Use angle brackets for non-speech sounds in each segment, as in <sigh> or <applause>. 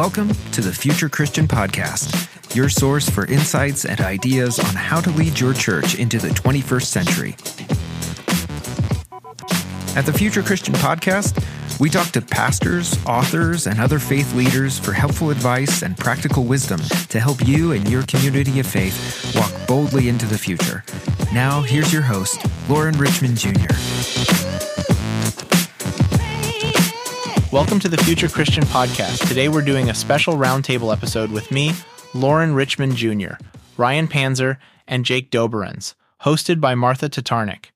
Welcome to the Future Christian Podcast, your source for insights and ideas on how to lead your church into the 21st century. At the Future Christian Podcast, we talk to pastors, authors, and other faith leaders for helpful advice and practical wisdom to help you and your community of faith walk boldly into the future. Now, here's your host, Loren Richmond Jr. Welcome to the Future Christian Podcast. Today we're doing a special roundtable episode with me, Loren Richmond Jr., Ryan Panzer, and Jake Doberenz, hosted by Martha Tatarnic.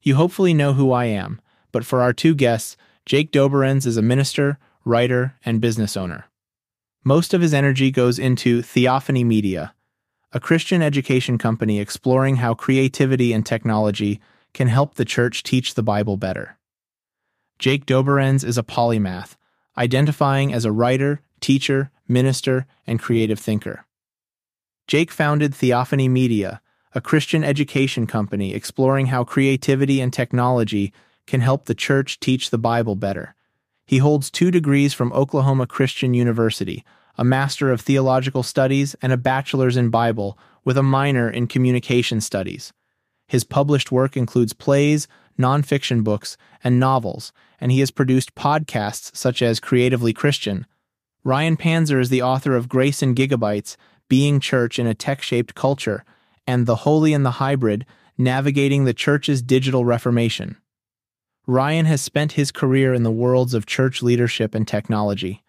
You hopefully know who I am, but for our two guests, Jake Doberenz is a minister, writer, and business owner. Most of his energy goes into Theophany Media, a Christian education company exploring how creativity and technology can help the church teach the Bible better. Jake Doberenz is a polymath, identifying as a writer, teacher, minister, and creative thinker. Jake founded Theophany Media, a Christian education company exploring how creativity and technology can help the church teach the Bible better. He holds two degrees from Oklahoma Christian University, a Master of Theological Studies, and a Bachelor's in Bible, with a minor in Communication Studies. His published work includes plays, nonfiction books, and novels, and he has produced podcasts such as Creatively Christian. Ryan Panzer is the author of Grace and Gigabytes, Being Church in a Tech Shaped Culture, and The Holy and the Hybrid, Navigating the Church's Digital Reformation. Ryan has spent his career in the worlds of church leadership and technology.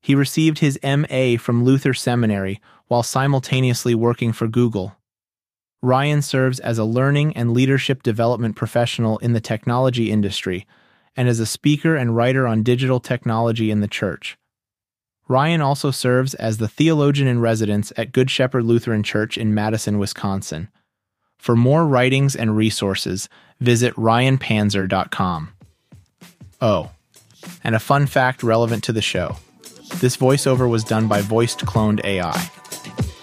He received his MA from Luther Seminary while simultaneously working for Google. Ryan serves as a learning and leadership development professional in the technology industry and as a speaker and writer on digital technology in the church. Ryan also serves as the theologian in residence at Good Shepherd Lutheran Church in Madison, Wisconsin. For more writings and resources, visit ryanpanzer.com. Oh, and a fun fact relevant to the show this voiceover was done by voiced cloned AI.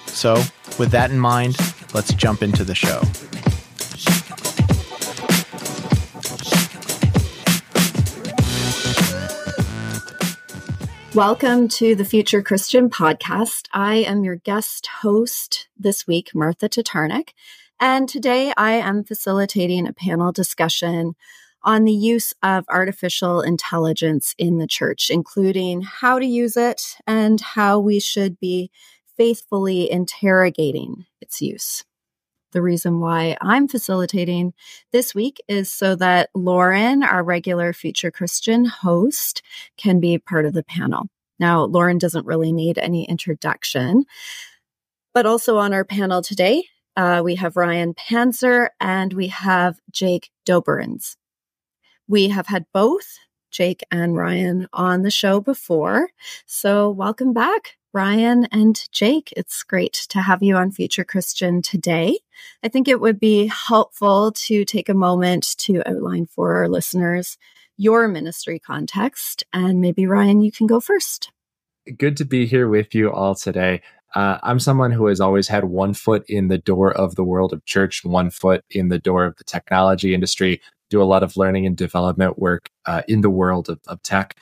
So, with that in mind, let's jump into the show. Welcome to the Future Christian Podcast. I am your guest host this week, Martha Tatarnic. And today I am facilitating a panel discussion on the use of artificial intelligence in the church, including how to use it and how we should be faithfully interrogating its use. The reason why I'm facilitating this week is so that Loren, our regular Future Christian host, can be part of the panel. Now, Loren doesn't really need any introduction, but also on our panel today, uh, we have Ryan Panzer and we have Jake Doberenz. We have had both Jake and Ryan on the show before. So, welcome back, Ryan and Jake, it's great to have you on Future Christian today. I think it would be helpful to take a moment to outline for our listeners your ministry context. And maybe, Ryan, you can go first. Good to be here with you all today. Uh, I'm someone who has always had one foot in the door of the world of church, one foot in the door of the technology industry, do a lot of learning and development work uh, in the world of, of tech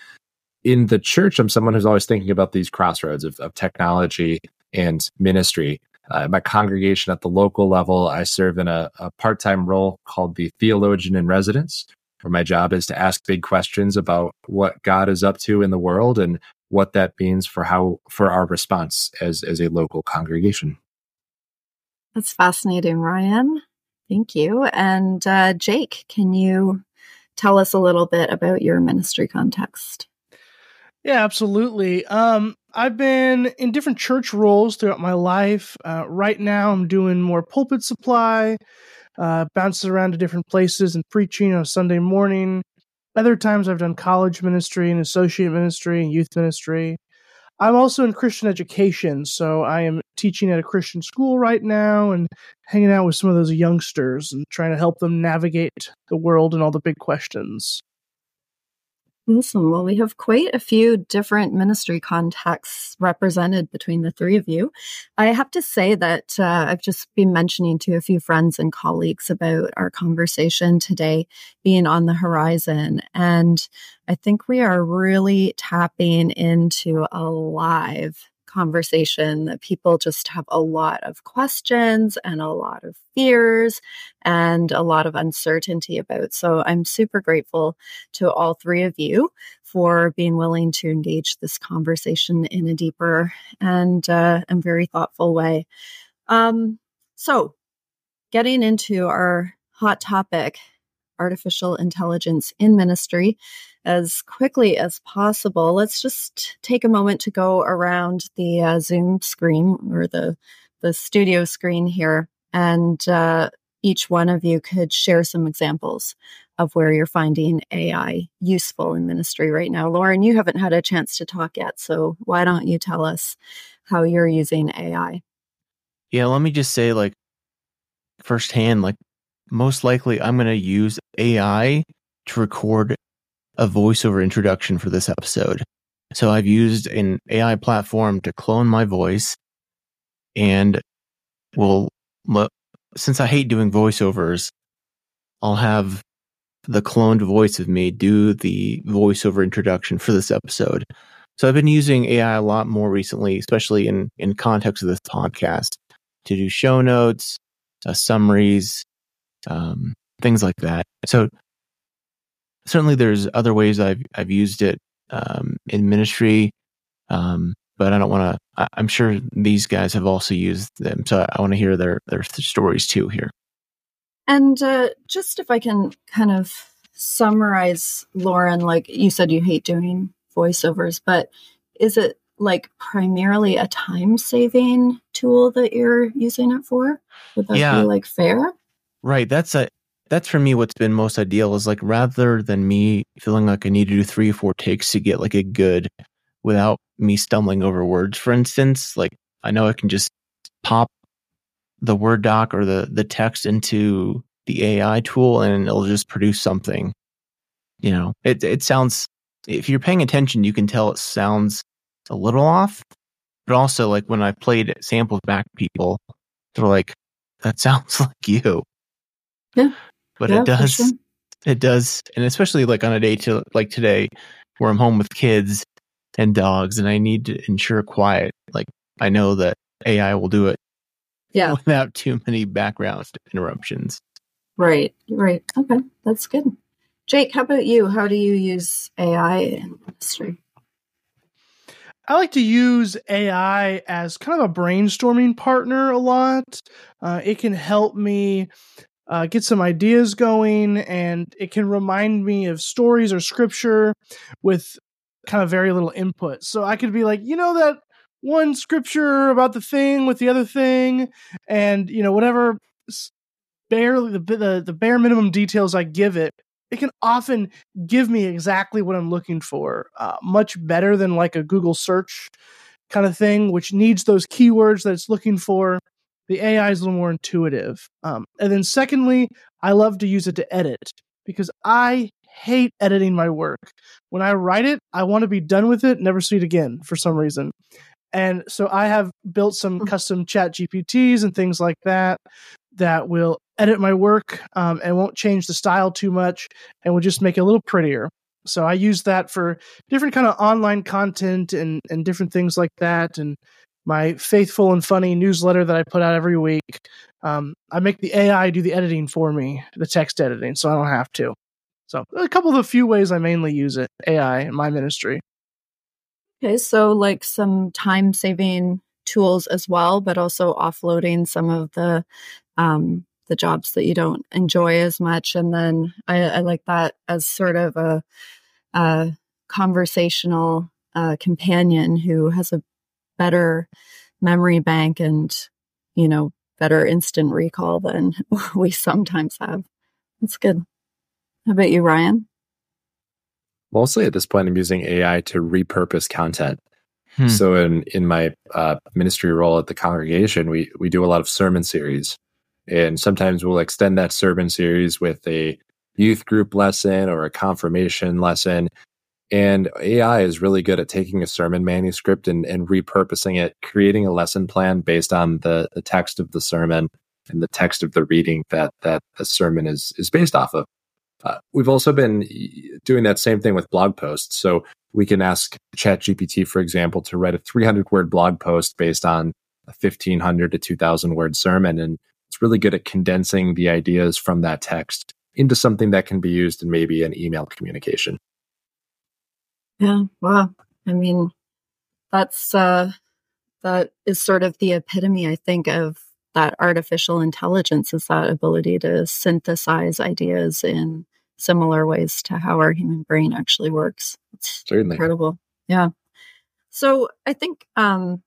in the church, I'm someone who's always thinking about these crossroads of, of technology and ministry. Uh, my congregation at the local level, I serve in a, a part time role called the theologian in residence, where my job is to ask big questions about what God is up to in the world and what that means for how for our response as as a local congregation. That's fascinating, Ryan. Thank you. And uh, Jake, can you tell us a little bit about your ministry context? Yeah, absolutely. Um, I've been in different church roles throughout my life. Uh, right now, I'm doing more pulpit supply, uh, bounces around to different places and preaching on Sunday morning. Other times, I've done college ministry and associate ministry and youth ministry. I'm also in Christian education, so I am teaching at a Christian school right now and hanging out with some of those youngsters and trying to help them navigate the world and all the big questions. Awesome. Well, we have quite a few different ministry contexts represented between the three of you. I have to say that uh, I've just been mentioning to a few friends and colleagues about our conversation today being on the horizon. And I think we are really tapping into a live conversation that people just have a lot of questions and a lot of fears and a lot of uncertainty about. So I'm super grateful to all three of you for being willing to engage this conversation in a deeper and, uh, and very thoughtful way. Um, so getting into our hot topic, artificial intelligence in ministry as quickly as possible. Let's just take a moment to go around the uh, Zoom screen or the the studio screen here, and uh, each one of you could share some examples of where you're finding AI useful in ministry right now. Loren, you haven't had a chance to talk yet, so why don't you tell us how you're using AI? Yeah, let me just say, like, firsthand, like, most likely I'm going to use AI to record a voiceover introduction for this episode. So I've used an AI platform to clone my voice and will, since I hate doing voiceovers, I'll have the cloned voice of me do the voiceover introduction for this episode. So I've been using AI a lot more recently, especially in, in context of this podcast to do show notes, uh, summaries, um, things like that. So certainly there's other ways I've I've used it um, in ministry, um, but I don't want to. I'm sure these guys have also used them, so I, want to hear their their stories too here. And uh, just if I can kind of summarize, Loren, like you said, you hate doing voiceovers, but is it like primarily a time saving tool that you're using it for? Would that yeah. be like fair? Right. That's a that's for me what's been most ideal is like rather than me feeling like I need to do three or four takes to get like a good without me stumbling over words, for instance, like I know I can just pop the Word doc or the, the text into the AI tool and it'll just produce something. You know, it it sounds if you're paying attention, you can tell it sounds a little off. But also like when I played samples back people, they're like, that <laughs> sounds like you. Yeah but yeah, it does sure. it does and especially like on a day to like today where i'm home with kids and dogs and i need to ensure quiet like i know that ai will do it <laughs> yeah. without too many background interruptions. Right right. Okay that's good. Jake how about you? How do you use ai in ministry I like to use AI as kind of a brainstorming partner a lot. Uh, it can help me uh, get some ideas going, and it can remind me of stories or scripture with kind of very little input. So I could be like, you know, that one scripture about the thing with the other thing, and you know, whatever barely the the, the bare minimum details I give it, it can often give me exactly what I'm looking for, uh, much better than like a Google search kind of thing, which needs those keywords that it's looking for the AI is a little more intuitive. Um, and then secondly, I love to use it to edit because I hate editing my work. When I write it, I want to be done with it, never see it again for some reason. And so I have built some hmm. custom ChatGPTs and things like that that will edit my work um, and won't change the style too much and will just make it a little prettier. So I use that for different kind of online content and, and different things like that. And my faithful and funny newsletter that I put out every week. Um, I make the AI do the editing for me, the text editing, so I don't have to. So a couple of the few ways I mainly use it, AI in my ministry. Okay, so like some time saving tools as well, but also offloading some of the um, the jobs that you don't enjoy as much. And then I, I like that as sort of a, a conversational uh, companion who has a better memory bank and, you know, better instant recall than <laughs> we sometimes have. That's good. How about you, Ryan? Mostly at this point, I'm using AI to repurpose content. Hmm. So in in my uh, ministry role at the congregation, we we do a lot of sermon series, and sometimes we'll extend that sermon series with a youth group lesson or a confirmation lesson, And AI is really good at taking a sermon manuscript and, and repurposing it, creating a lesson plan based on the, the text of the sermon and the text of the reading that that the sermon is is based off of. Uh, we've also been doing that same thing with blog posts. So we can ask ChatGPT, for example, to write a 300 word blog post based on a 1500 to 2000 word sermon. And it's really good at condensing the ideas from that text into something that can be used in maybe an email communication. Yeah. Wow. I mean, that's, uh, that is sort of the epitome, I think, of that artificial intelligence is that ability to synthesize ideas in similar ways to how our human brain actually works. It's Certainly. incredible. Yeah. So I think um,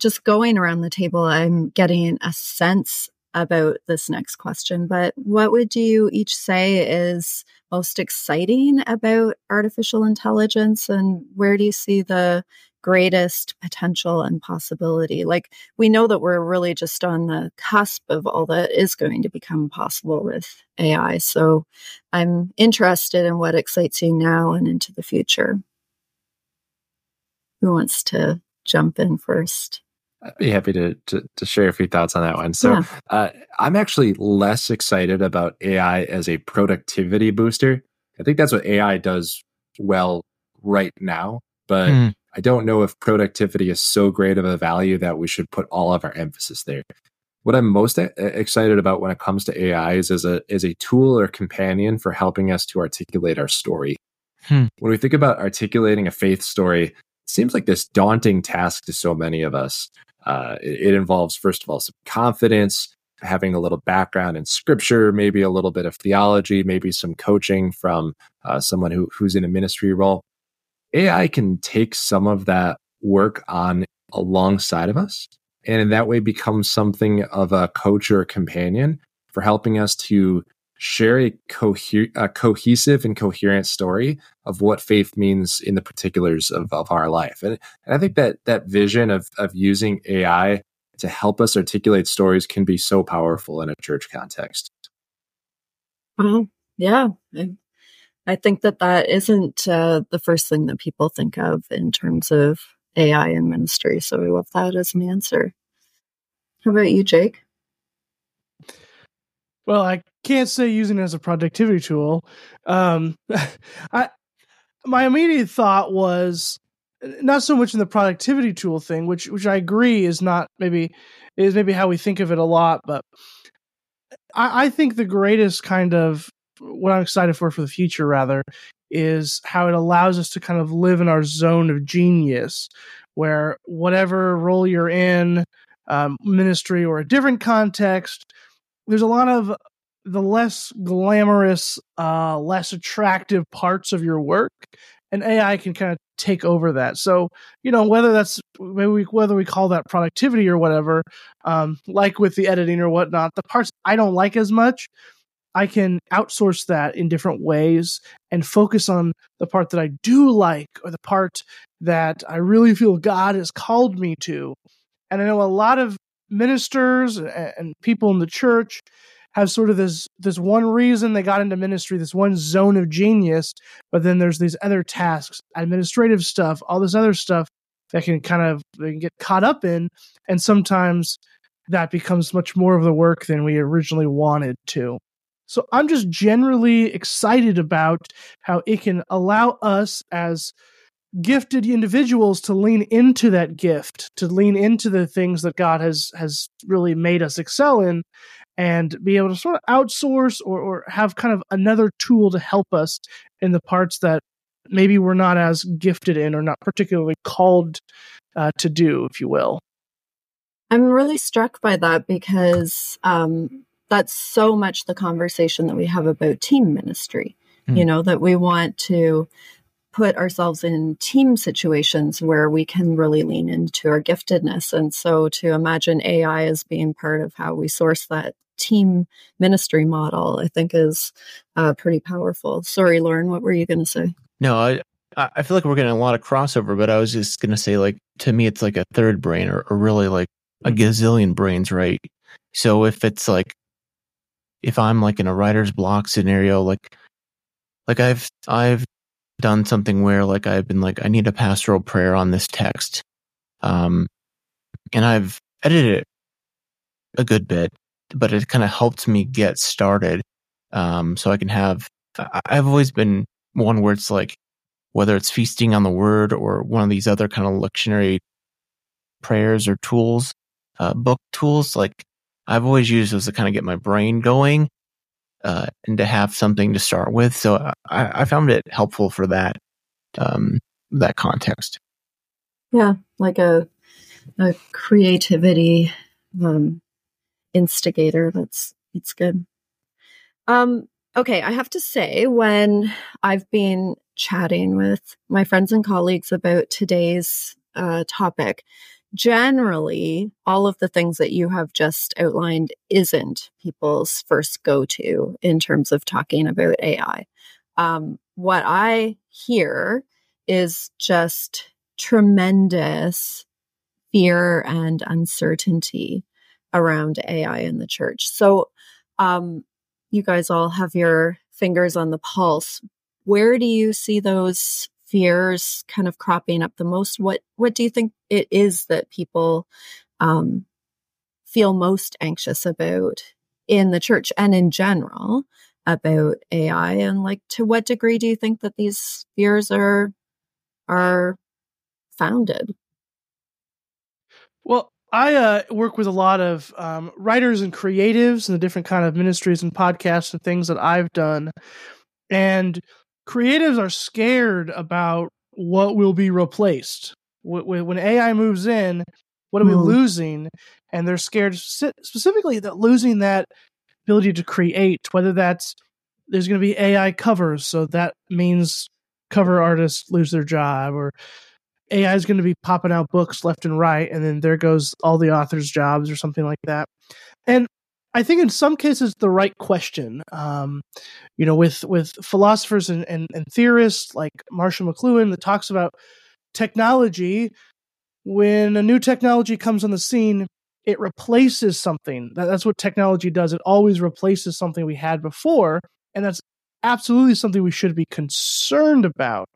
just going around the table, I'm getting a sense about this next question, but what would you each say is most exciting about artificial intelligence and where do you see the greatest potential and possibility. Like we know that we're really just on the cusp of all that is going to become possible with AI. So I'm interested in what excites you now and into the future. Who wants to jump in first? I'd be happy to, to, to share a few thoughts on that one. So, yeah. uh, I'm actually less excited about AI as a productivity booster. I think that's what AI does well right now, but mm. I don't know if productivity is so great of a value that we should put all of our emphasis there. What I'm most excited about when it comes to AI is as a as a tool or companion for helping us to articulate our story. Hmm. When we think about articulating a faith story, it seems like this daunting task to so many of us. Uh, it, it involves, first of all, some confidence, having a little background in scripture, maybe a little bit of theology, maybe some coaching from uh, someone who, who's in a ministry role. AI can take some of that work on alongside of us and in that way become something of a coach or a companion for helping us to share a, cohe- a cohesive and coherent story of what faith means in the particulars of, of our life. And, and I think that that vision of, of using AI to help us articulate stories can be so powerful in a church context. Well, yeah, I think that that isn't uh, the first thing that people think of in terms of AI in ministry. So I love that as an answer. How about you, Jake? Well, I can't say using it as a productivity tool. Um, <laughs> I my immediate thought was not so much in the productivity tool thing, which which I agree is not maybe is maybe how we think of it a lot, but I, I think the greatest kind of what I'm excited for for the future rather is how it allows us to kind of live in our zone of genius where whatever role you're in um, ministry or a different context there's a lot of the less glamorous uh, less attractive parts of your work and ai can kind of take over that so you know whether that's we, whether we call that productivity or whatever um, like with the editing or whatnot the parts i don't like as much I can outsource that in different ways and focus on the part that I do like or the part that I really feel God has called me to. And I know a lot of ministers and people in the church have sort of this this one reason they got into ministry, this one zone of genius, but then there's these other tasks, administrative stuff, all this other stuff that can kind of they can get caught up in and sometimes that becomes much more of the work than we originally wanted to. So I'm just generally excited about how it can allow us as gifted individuals to lean into that gift, to lean into the things that God has has really made us excel in and be able to sort of outsource or, or have kind of another tool to help us in the parts that maybe we're not as gifted in or not particularly called uh, to do, if you will. I'm really struck by that because um, that's so much the conversation that we have about team ministry. Mm. You know, that we want to put ourselves in team situations where we can really lean into our giftedness. And so to imagine AI as being part of how we source that team ministry model, I think is uh, pretty powerful. Sorry, Loren, what were you going to say? No, I, I feel like we're getting a lot of crossover, but I was just going to say, like, to me, it's like a third brain or, or really like a gazillion brains, right? So if it's like if I'm like in a writer's block scenario, like like I've I've done something where like I've been like, I need a pastoral prayer on this text. Um, and I've edited it a good bit, but it kind of helped me get started. Um, so I can have, I've always been one where it's like, whether it's feasting on the word or one of these other kind of lectionary prayers or tools, uh, book tools, like I've always used those to kind of get my brain going, uh, and to have something to start with. So I, I found it helpful for that, um, that context. Yeah. Like a, a creativity, um, instigator. That's, it's good. Um, okay. I have to say when I've been chatting with my friends and colleagues about today's uh, topic, generally, all of the things that you have just outlined isn't people's first go to in terms of talking about AI. Um, what I hear is just tremendous fear and uncertainty around AI in the church. So, um, you guys all have your fingers on the pulse where do you see those fears kind of cropping up the most? What what do you think it is that people um, feel most anxious about in the church and in general about AI? And like, to what degree do you think that these fears are are founded? Well, I uh, work with a lot of um, writers and creatives and the different kind of ministries and podcasts and things that I've done, and creatives are scared about what will be replaced when AI moves in. What are we hmm. losing? And they're scared specifically that losing that ability to create, whether that's there's going to be AI covers, so that means cover artists lose their job, or AI is going to be popping out books left and right, and then there goes all the authors' jobs or something like that. And I think in some cases the right question. Um, you know, with with philosophers and, and, and theorists like Marshall McLuhan that talks about technology. When a new technology comes on the scene, it replaces something. That, that's what technology does. It always replaces something we had before, and that's absolutely something we should be concerned about.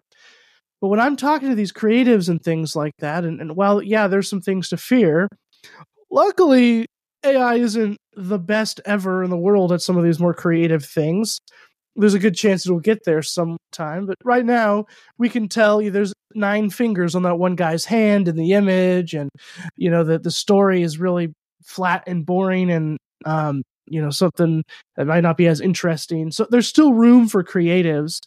But when I'm talking to these creatives and things like that, and, and while yeah, there's some things to fear. Luckily, AI isn't the best ever in the world at some of these more creative things. There's a good chance it'll get there sometime, but right now we can tell you there's nine fingers on that one guy's hand in the image, and you know that the story is really flat and boring, and um, you know something that might not be as interesting. So there's still room for creatives,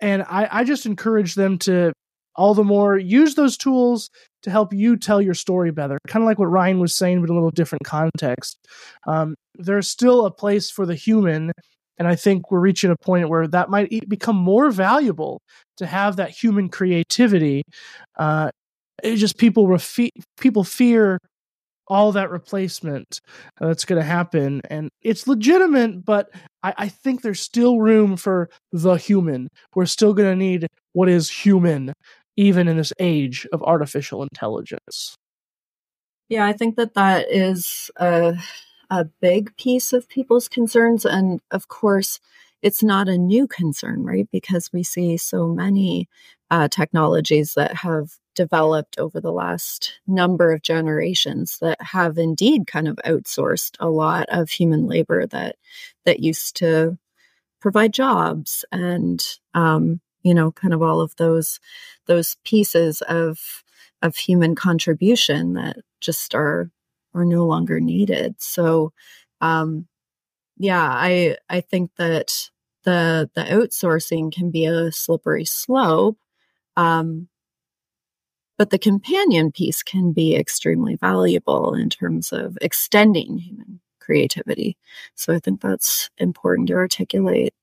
and I, I just encourage them to all the more use those tools to help you tell your story better. Kind of like what Ryan was saying, but a little different context. Um, there's still a place for the human. And I think we're reaching a point where that might become more valuable to have that human creativity. Uh, just people refe- people fear all that replacement that's going to happen, and it's legitimate. But I, I think there's still room for the human. We're still going to need what is human even in this age of artificial intelligence. Yeah, I think that that is a, a big piece of people's concerns. And of course, it's not a new concern, right? Because we see so many uh, technologies that have developed over the last number of generations that have indeed kind of outsourced a lot of human labor that that used to provide jobs and um, you know kind of all of those those pieces of of human contribution that just are are no longer needed. So um yeah i i think that the the outsourcing can be a slippery slope um but the companion piece can be extremely valuable in terms of extending human creativity so i think that's important to articulate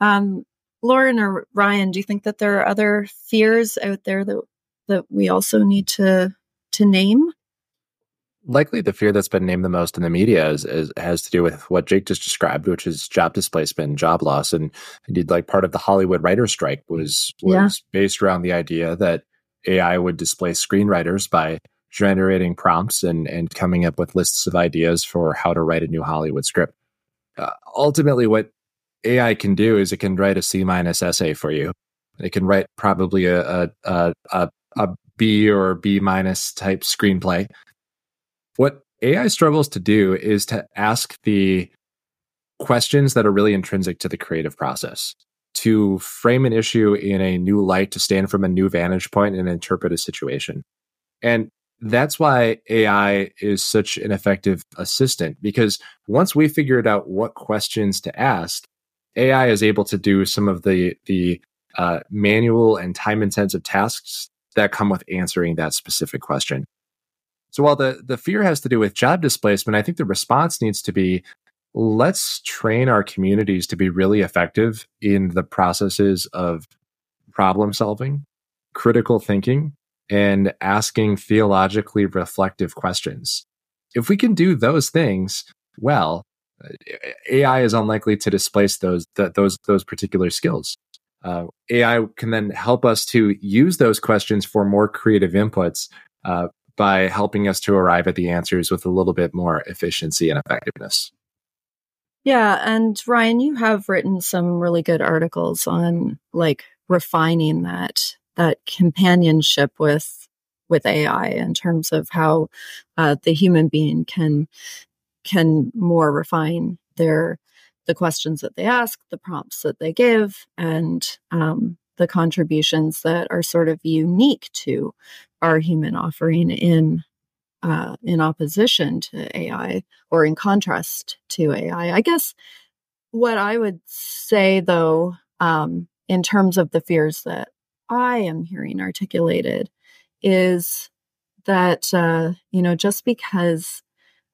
um Loren or Ryan, do you think that there are other fears out there that that we also need to to name? Likely, the fear that's been named the most in the media is, is has to do with what Jake just described, which is job displacement, job loss, and indeed, like part of the Hollywood writer strike was was yeah. based around the idea that AI would displace screenwriters by generating prompts and and coming up with lists of ideas for how to write a new Hollywood script. Uh, ultimately, what AI can do is it can write a C minus essay for you. It can write probably a a, a, a B or B minus type screenplay. What AI struggles to do is to ask the questions that are really intrinsic to the creative process, to frame an issue in a new light, to stand from a new vantage point and interpret a situation. And that's why AI is such an effective assistant because once we figured out what questions to ask, AI is able to do some of the the uh, manual and time intensive tasks that come with answering that specific question. So while the the fear has to do with job displacement, I think the response needs to be let's train our communities to be really effective in the processes of problem solving, critical thinking, and asking theologically reflective questions. If we can do those things well, AI is unlikely to displace those th- those those particular skills. Uh, AI can then help us to use those questions for more creative inputs uh, by helping us to arrive at the answers with a little bit more efficiency and effectiveness. Yeah, and Ryan, you have written some really good articles on like refining that that companionship with with AI in terms of how uh, the human being can can more refine their the questions that they ask, the prompts that they give, and um, the contributions that are sort of unique to our human offering in uh, in opposition to AI or in contrast to AI. I guess what I would say, though, um, in terms of the fears that I am hearing articulated, is that uh, you know just because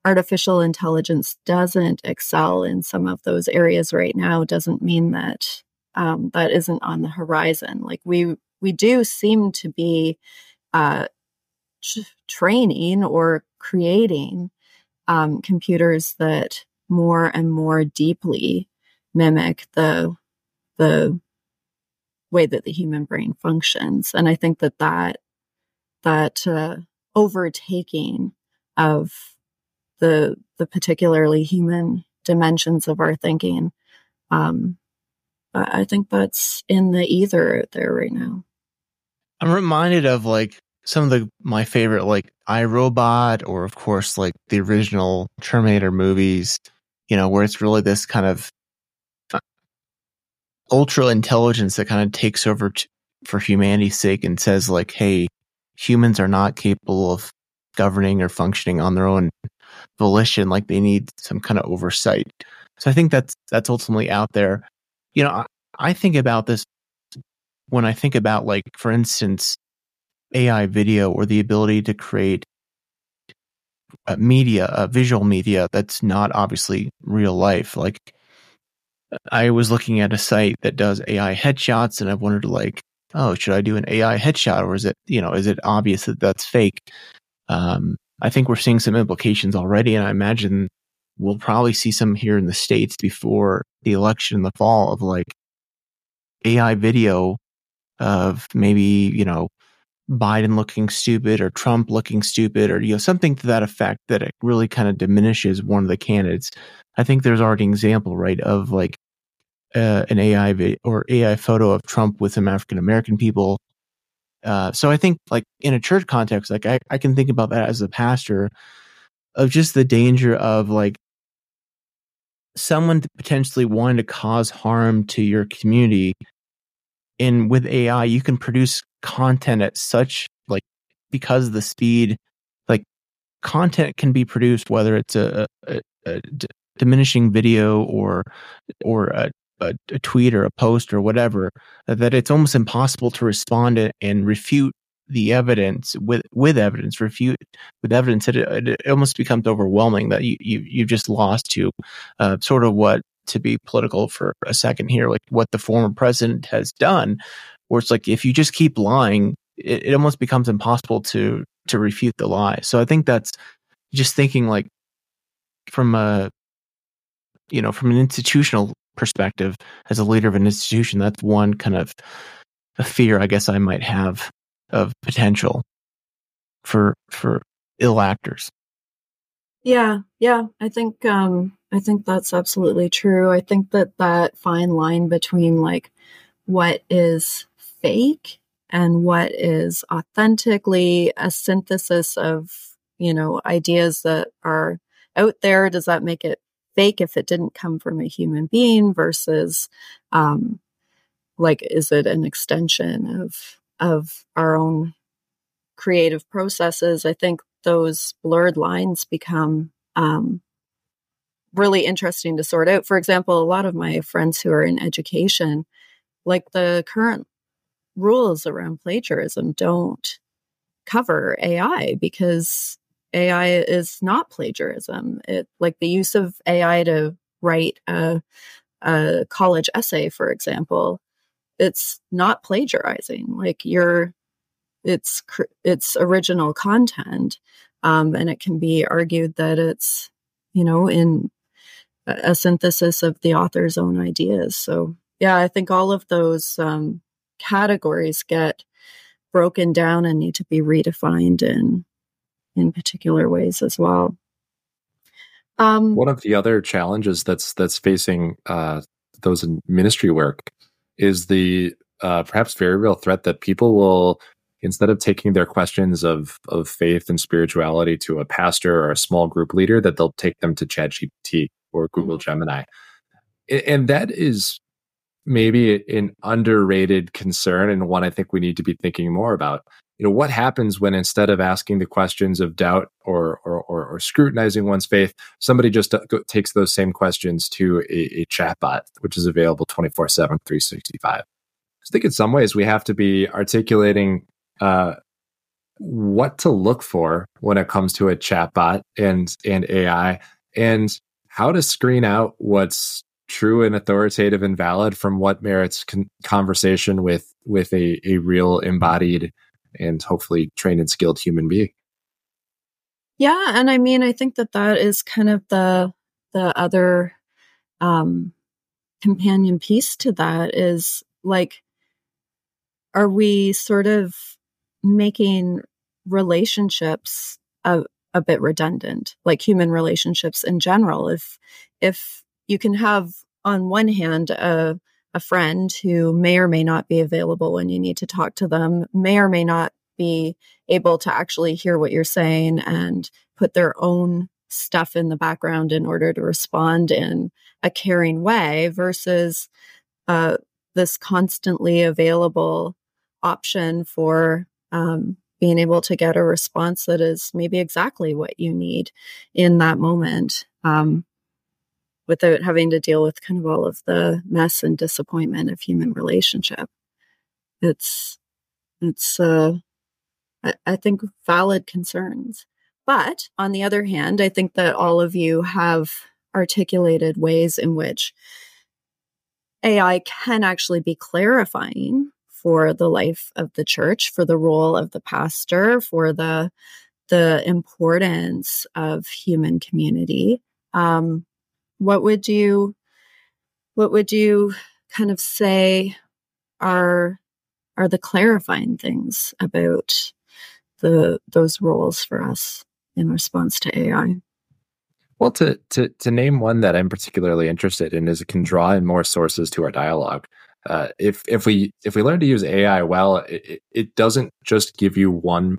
artificial intelligence doesn't excel in some of those areas right now doesn't mean that um, that isn't on the horizon. Like we we do seem to be uh, t- training or creating um, computers that more and more deeply mimic the the way that the human brain functions, and I think that that that uh, overtaking of the the particularly human dimensions of our thinking. Um, I think that's in the ether out there right now. I'm reminded of like some of the my favorite like I, Robot or of course like the original Terminator movies, you know, where it's really this kind of uh, ultra intelligence that kind of takes over t- for humanity's sake and says like, hey, humans are not capable of governing or functioning on their own volition like they need some kind of oversight. So i think that's that's ultimately out there. You know I, I think about this when i think about like for instance ai video or the ability to create a media a visual media that's not obviously real life like i was looking at a site that does ai headshots and I've wondered like oh should i do an ai headshot or is it you know is it obvious that that's fake? Um, I think we're seeing some implications already, and I imagine we'll probably see some here in the states before the election in the fall of like AI video of maybe you know Biden looking stupid or Trump looking stupid or you know something to that effect that it really kind of diminishes one of the candidates. I think there's already an example right of like uh, an AI video or AI photo of Trump with some African American people uh, so I think like in a church context, like I, I can think about that as a pastor of just the danger of like someone potentially wanting to cause harm to your community. And with AI, you can produce content at such like because the speed, like content can be produced whether it's a, a, a diminishing video or or a, a, a, tweet or a post or whatever that it's almost impossible to respond and refute the evidence with with evidence refute with evidence it, it almost becomes overwhelming that you, you you've just lost to uh, sort of what to be political for a second here like what the former president has done where it's like if you just keep lying it, it almost becomes impossible to to refute the lie so i think that's just thinking like from a you know from an institutional perspective as a leader of an institution, that's one kind of a fear I guess I might have of potential for for ill actors. Yeah, yeah, I think um I think that's absolutely true. I think that that fine line between like what is fake and what is authentically a synthesis of, you know, ideas that are out there? Does that make it fake if it didn't come from a human being versus, um, like, is it an extension of, of our own creative processes? I think those blurred lines become, um, really interesting to sort out. For example, a lot of my friends who are in education, like the current rules around plagiarism don't cover AI because AI is not plagiarism. It like the use of AI to write a, a college essay, for example, it's not plagiarizing. Like you're, it's it's original content, um, and it can be argued that it's you know in a synthesis of the author's own ideas. So yeah, I think all of those um, categories get broken down and need to be redefined in in particular ways as well. Um, One of the other challenges that's that's facing uh, those in ministry work is the uh, perhaps very real threat that people will instead of taking their questions of of faith and spirituality to a pastor or a small group leader, that they'll take them to ChatGPT or Google mm-hmm. Gemini, and that is maybe an underrated concern and one I think we need to be thinking more about. You know, what happens when instead of asking the questions of doubt or or, or, or scrutinizing one's faith, somebody just uh, takes those same questions to a, a chatbot, which is available 24 7, 365. I think in some ways we have to be articulating uh, what to look for when it comes to a chatbot and and AI, and how to screen out what's true and authoritative and valid from what merits con- conversation with with a, a real embodied and hopefully trained and skilled human being. Yeah and i mean i think that that is kind of the the other um companion piece to that is like are we sort of making relationships a, a bit redundant? Like human relationships in general if if you can have on one hand a a friend who may or may not be available when you need to talk to them, may or may not be able to actually hear what you're saying and put their own stuff in the background in order to respond in a caring way versus uh, this constantly available option for um, being able to get a response that is maybe exactly what you need in that moment. Um, without having to deal with kind of all of the mess and disappointment of human relationship. It's, it's, uh, I, I think valid concerns. But on the other hand, I think that all of you have articulated ways in which AI can actually be clarifying for the life of the church, for the role of the pastor, for the the importance of human community. Um, what would you what would you kind of say are are the clarifying things about the those roles for us in response to AI? Well, to to to name one that I'm particularly interested in is it can draw in more sources to our dialogue. Uh, if if we if we learn to use AI well, it, it doesn't just give you one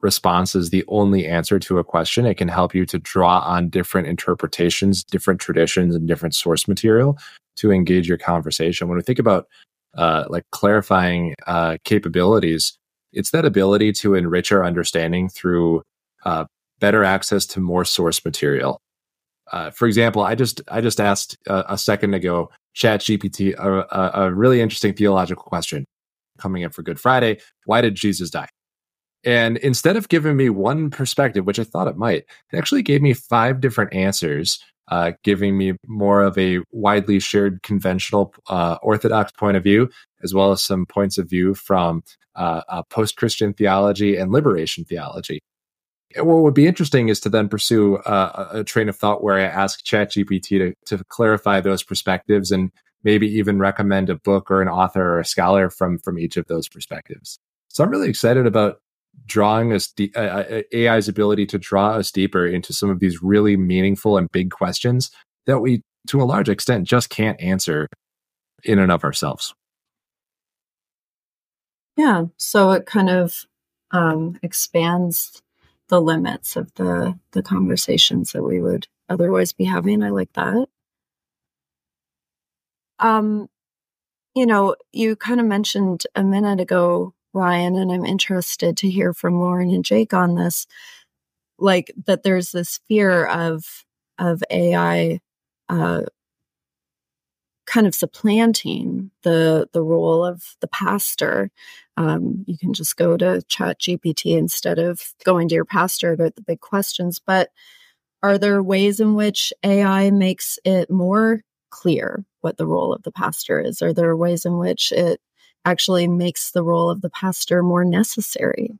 response is the only answer to a question. It can help you to draw on different interpretations, different traditions, and different source material to engage your conversation. When we think about uh, like clarifying uh, capabilities, it's that ability to enrich our understanding through uh, better access to more source material. Uh, for example, I just I just asked a second ago ChatGPT a, a, a really interesting theological question coming up for Good Friday. Why did Jesus die? And instead of giving me one perspective, which I thought it might, it actually gave me five different answers, uh, giving me more of a widely shared conventional uh, Orthodox point of view, as well as some points of view from uh, uh post Christian theology and liberation theology. What would be interesting is to then pursue uh, a train of thought where I ask ChatGPT to, to clarify those perspectives and maybe even recommend a book or an author or a scholar from from each of those perspectives. So I'm really excited about drawing us de- uh, uh AI's ability to draw us deeper into some of these really meaningful and big questions that we, to a large extent, just can't answer in and of ourselves. Yeah. So it kind of um, expands the limits of the the conversations that we would otherwise be having. I like that. Um, you know, you kind of mentioned a minute ago, Ryan, and I'm interested to hear from Loren and Jake on this. Like that, there's this fear of of AI uh, kind of supplanting the the role of the pastor. Um, you can just go to ChatGPT instead of going to your pastor about the big questions. But are there ways in which AI makes it more clear what the role of the pastor is? Are there ways in which it actually makes the role of the pastor more necessary?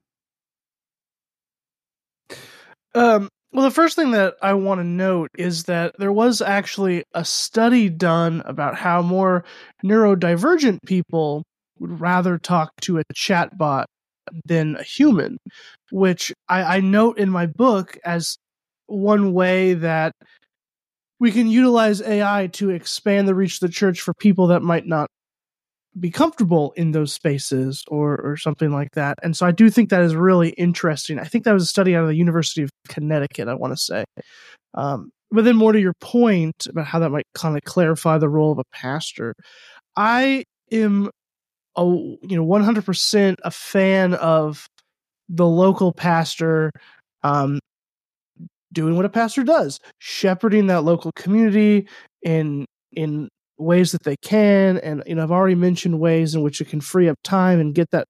Um, well, the first thing that I want to note is that there was actually a study done about how more neurodivergent people would rather talk to a chatbot than a human, which I, I note in my book as one way that we can utilize AI to expand the reach of the church for people that might not be comfortable in those spaces or or something like that. And so I do think that is really interesting. I think that was a study out of the University of Connecticut, I want to say. Um, but then more to your point about how that might kind of clarify the role of a pastor. I am a you know 100% a fan of the local pastor um, doing what a pastor does, shepherding that local community in in ways that they can. And, you know, I've already mentioned ways in which it can free up time and get that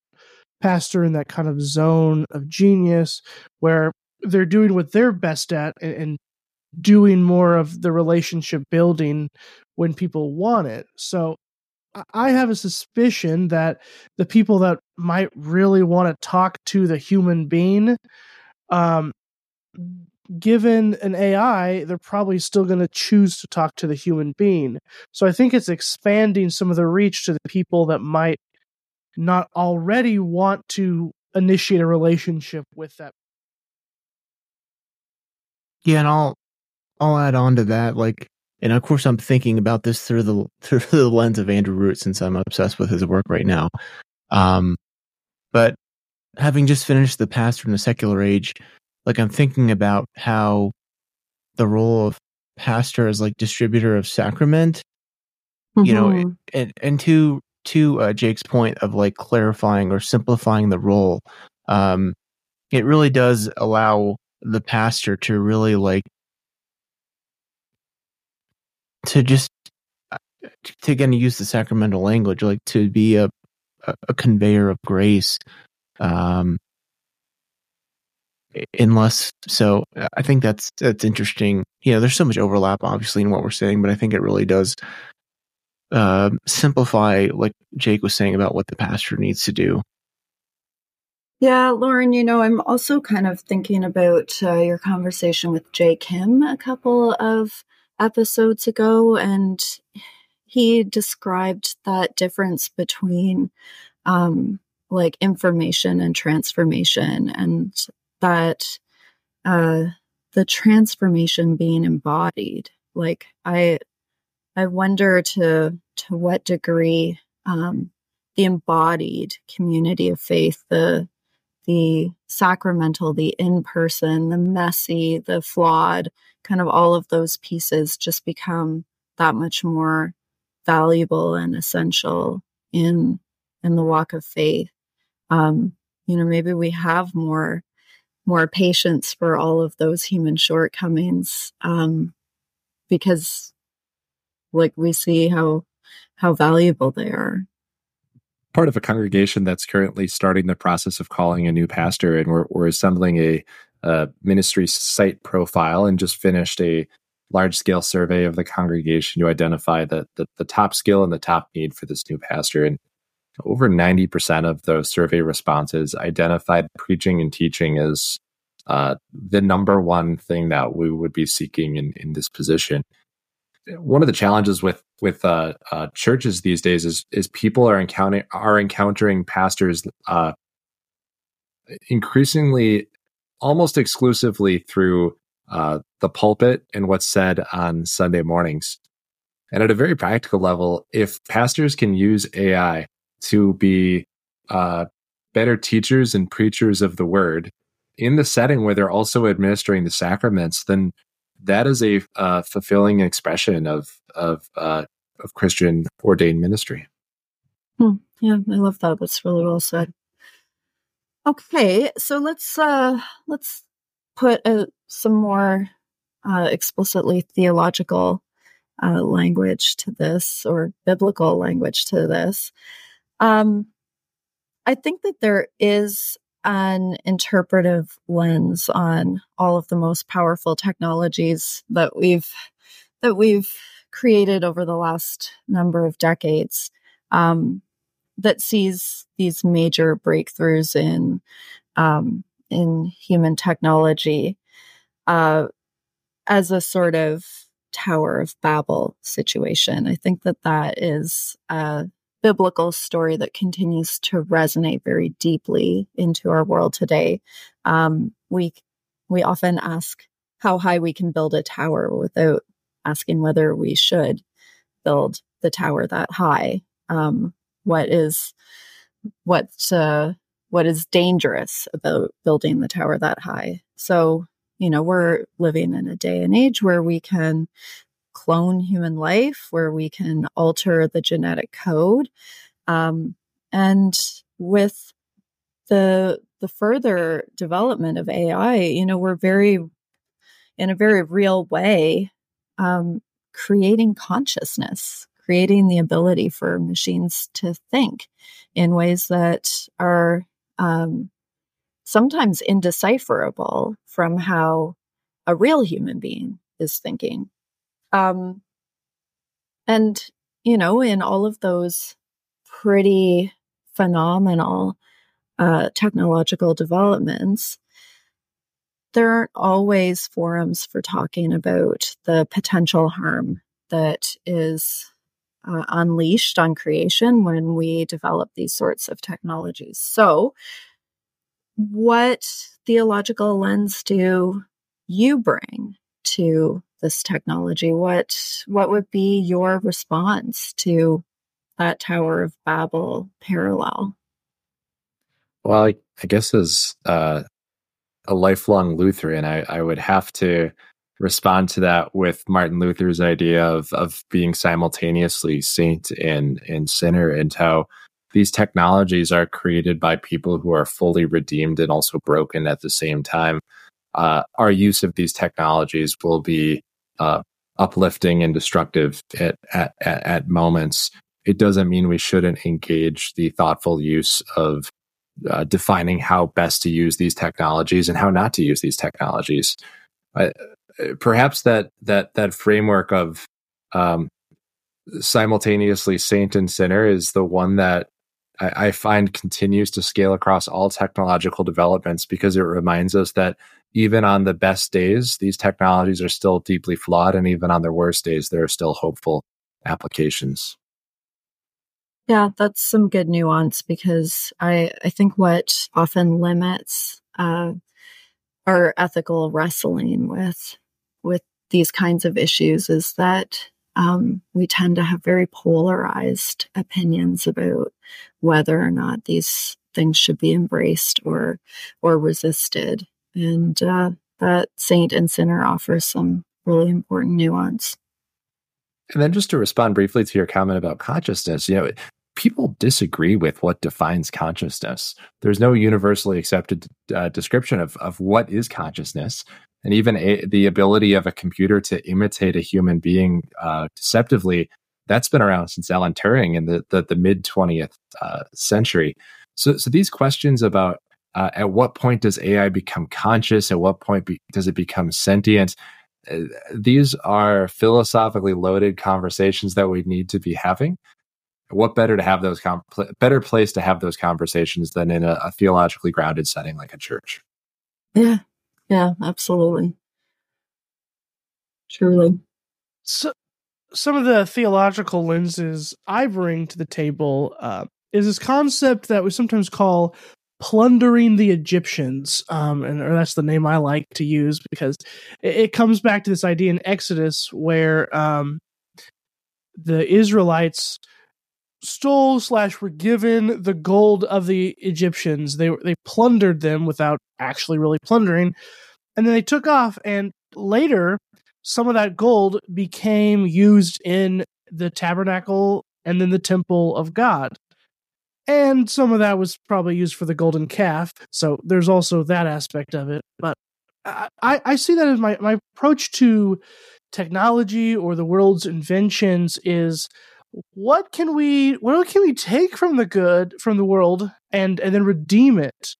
pastor in that kind of zone of genius where they're doing what they're best at and, and doing more of the relationship building when people want it. So I have a suspicion that the people that might really want to talk to the human being um, given an AI, they're probably still going to choose to talk to the human being. So I think it's expanding some of the reach to the people that might not already want to initiate a relationship with that. Yeah, and I'll I'll add on to that, like, and of course I'm thinking about this through the <laughs> through the lens of Andrew Root since I'm obsessed with his work right now. Um, but having just finished the pastor in the secular age, like I'm thinking about how the role of pastor as like distributor of sacrament, mm-hmm. you know, mm-hmm. and and to to uh, Jake's point of like clarifying or simplifying the role, um, it really does allow the pastor to really like to just uh, to again use the sacramental language, like to be a a, a conveyor of grace, um, unless so i think that's that's interesting. You know there's so much overlap obviously in what we're saying but i think it really does uh, simplify like jake was saying about what the pastor needs to do. Yeah loren you know i'm also kind of thinking about uh, your conversation with jay kim a couple of episodes ago and he described that difference between um, like information and transformation and that uh, the transformation being embodied. Like I, I wonder to to what degree um, the embodied community of faith, the the sacramental, the in person, the messy, the flawed, kind of all of those pieces just become that much more valuable and essential in in the walk of faith. Um, you know, maybe we have more more patience for all of those human shortcomings um, because like we see how how valuable they are. Part of a congregation that's currently starting the process of calling a new pastor and we're, we're assembling a, a ministry site profile and just finished a large scale survey of the congregation to identify the, the, the top skill and the top need for this new pastor. And over 90% of those survey responses identified preaching and teaching as uh, the number one thing that we would be seeking in, in this position. One of the challenges with with uh, uh, churches these days is is people are encountering are encountering pastors uh, increasingly, almost exclusively through uh, the pulpit and what's said on Sunday mornings. And at a very practical level, if pastors can use AI to be uh, better teachers and preachers of the word in the setting where they're also administering the sacraments, then that is a uh, fulfilling expression of of uh, of Christian ordained ministry. Hmm. Yeah, I love that. That's really well said. Okay, so let's uh let's put uh, some more uh, explicitly theological uh, language to this or biblical language to this. Um, I think that there is an interpretive lens on all of the most powerful technologies that we've that we've created over the last number of decades um, that sees these major breakthroughs in um, in human technology uh, as a sort of Tower of Babel situation. I think that that is a biblical story that continues to resonate very deeply into our world today. Um, we we often ask how high we can build a tower without asking whether we should build the tower that high. Um, what is what uh, what is dangerous about building the tower that high? So you know we're living in a day and age where we can clone human life, where we can alter the genetic code. Um, and with the the further development of AI, you know, we're very in a very real way um, creating consciousness, creating the ability for machines to think in ways that are um, sometimes indecipherable from how a real human being is thinking. Um, and, you know, in all of those pretty phenomenal uh, technological developments, there aren't always forums for talking about the potential harm that is uh, unleashed on creation when we develop these sorts of technologies. So, what theological lens do you bring to this technology what what would be your response to that tower of babel parallel? Well i, I guess as uh, a lifelong lutheran I, I would have to respond to that with martin luther's idea of of being simultaneously saint and and sinner and how these technologies are created by people who are fully redeemed and also broken at the same time. Uh, our use of these technologies will be uh, uplifting and destructive at, at, at, moments, it doesn't mean we shouldn't engage the thoughtful use of uh, defining how best to use these technologies and how not to use these technologies. Uh, perhaps that that that framework of um, simultaneously saint and sinner is the one that I, I find continues to scale across all technological developments because it reminds us that even on the best days, these technologies are still deeply flawed. And even on their worst days, there are still hopeful applications. Yeah, that's some good nuance because I, I think what often limits uh, our ethical wrestling with with these kinds of issues is that um, we tend to have very polarized opinions about whether or not these things should be embraced or or resisted and uh, that saint and sinner offers some really important nuance. And then just to respond briefly to your comment about consciousness, you know, people disagree with what defines consciousness. There's no universally accepted uh, description of, of what is consciousness. And even a, the ability of a computer to imitate a human being uh, deceptively, that's been around since Alan Turing in the, the, the mid 20th uh, century. So, so these questions about uh, at what point does AI become conscious? At what point be- does it become sentient? Uh, these are philosophically loaded conversations that we need to be having. What better to have those com- better place to have those conversations than in a, a theologically grounded setting like a church? Yeah, yeah, absolutely, truly. So, some of the theological lenses I bring to the table uh, is this concept that we sometimes call plundering the Egyptians, um, and that's the name I like to use because it, it comes back to this idea in Exodus where um, the Israelites stole slash were given the gold of the Egyptians. They they plundered them without actually really plundering, and then they took off. And later, some of that gold became used in the tabernacle and then the temple of God. And some of that was probably used for the golden calf. So there's also that aspect of it. But I, I see that as my, my approach to technology or the world's inventions is what can we what can we take from the good from the world and and then redeem it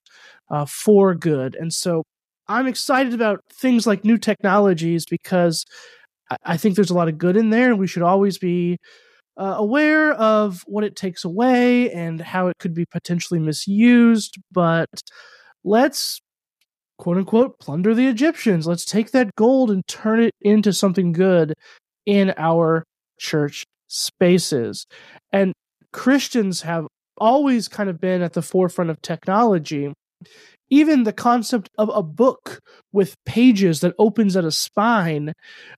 uh, for good and so i'm excited about things like new technologies because I, I think there's a lot of good in there and we should always be uh, aware of what it takes away and how it could be potentially misused but let's quote unquote plunder the egyptians let's take that gold and turn it into something good in our church spaces. And Christians have always kind of been at the forefront of technology. Even the concept of a book with pages that opens at a spine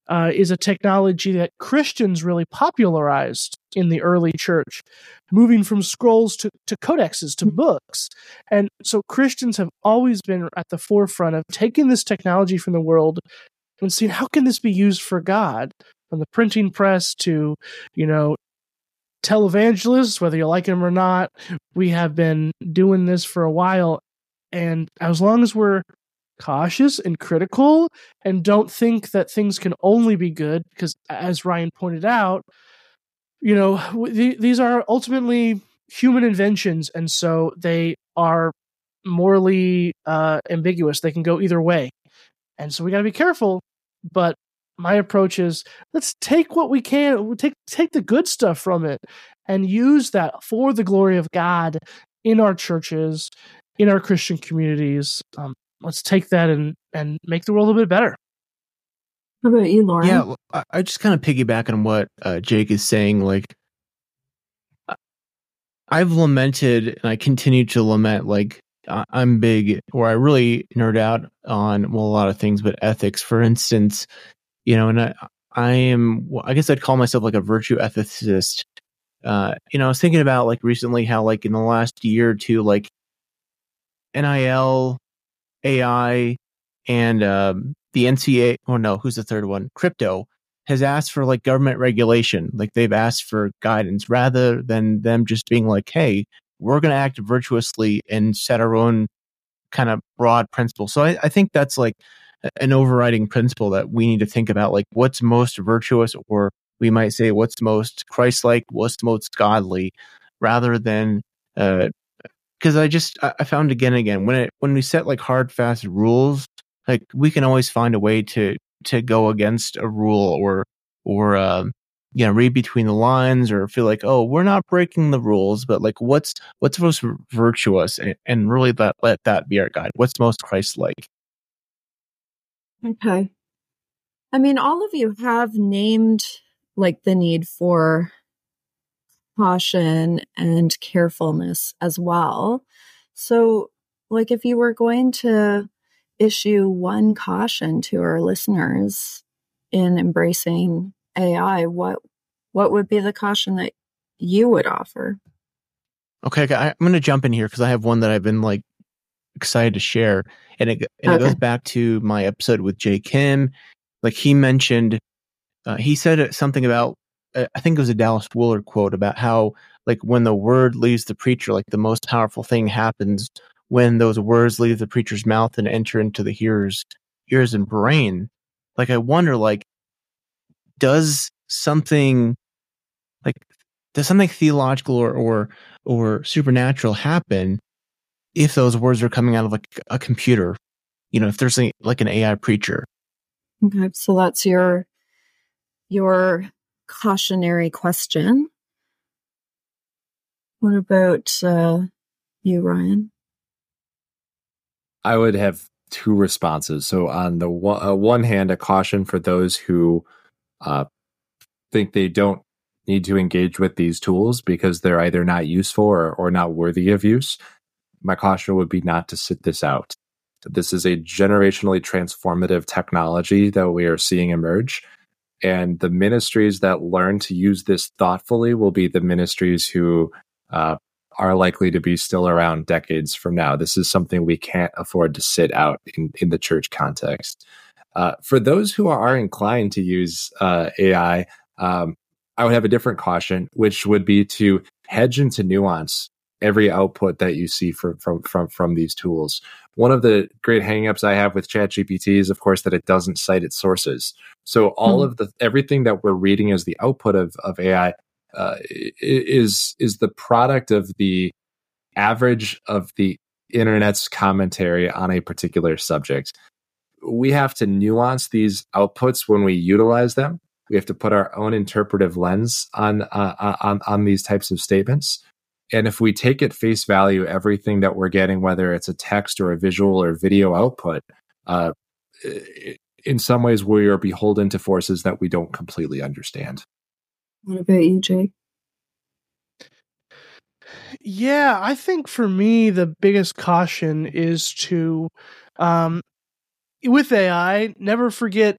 uh, is a technology that Christians really popularized in the early church, moving from scrolls to, to codexes to books. And so Christians have always been at the forefront of taking this technology from the world and seeing how can this be used for God? from the printing press to, you know, televangelists, whether you like them or not. We have been doing this for a while. And as long as we're cautious and critical and don't think that things can only be good, because as Ryan pointed out, you know, these are ultimately human inventions. And so they are morally uh, ambiguous. They can go either way. And so we got to be careful. But my approach is let's take what we can take take the good stuff from it and use that for the glory of god in our churches in our christian communities um, let's take that and and make the world a bit better how about you loren yeah i just kind of piggyback on what uh, jake is saying like i've lamented and i continue to lament like I'm big, or I really nerd out on well a lot of things, but ethics. For instance, you know, and I, I am, I guess I'd call myself like a virtue ethicist. Uh, you know, I was thinking about like recently how like in the last year or two, like NIL, AI, and um, the NCA, oh no, who's the third one? Crypto has asked for like government regulation. Like they've asked for guidance rather than them just being like, hey, we're going to act virtuously and set our own kind of broad principle. So I, I think that's like an overriding principle that we need to think about like what's most virtuous or we might say what's most christ-like what's most godly rather than because uh, i just i found again and again when it when we set like hard fast rules like we can always find a way to to go against a rule or or um you know read between the lines or feel like oh we're not breaking the rules but like what's what's most virtuous? And, and really that let that be our guide. What's most christ-like? Okay. I mean, all of you have named like the need for caution and carefulness as well. So, like, if you were going to issue one caution to our listeners in embracing AI, what what would be the caution that you would offer? Okay, I'm going to jump in here because I have one that I've been like excited to share. And it, and okay. it goes back to my episode with Jay Kim. Like he mentioned, uh, he said something about, Uh, I think it was a Dallas Willard quote about how, like, when the word leaves the preacher, like the most powerful thing happens when those words leave the preacher's mouth and enter into the hearer's ears and brain. Like, I wonder, like, does something like does something theological or or or supernatural happen if those words are coming out of like a computer, you know, if there's a, like an AI preacher. Okay, so that's your your cautionary question. What about uh, you, Ryan? I would have two responses. So, on the one, uh, one hand, a caution for those who uh, think they don't need to engage with these tools because they're either not useful or, or not worthy of use my caution would be not to sit this out. This is a generationally transformative technology that we are seeing emerge. And the ministries that learn to use this thoughtfully will be the ministries who uh, are likely to be still around decades from now. This is something we can't afford to sit out in, in the church context. Uh, for those who are inclined to use uh, AI, um, I would have a different caution, which would be to hedge into nuance every output that you see from from from from these tools. One of the great hangups I have with ChatGPT is, of course, that it doesn't cite its sources. So all mm. of the everything that we're reading as the output of of AI uh, is is the product of the average of the internet's commentary on a particular subject. We have to nuance these outputs when we utilize them. We have to put our own interpretive lens on uh, on on these types of statements. And if we take at face value everything that we're getting, whether it's a text or a visual or video output, uh, in some ways we are beholden to forces that we don't completely understand. What about you, Jake? Yeah, I think for me the biggest caution is to um with AI, never forget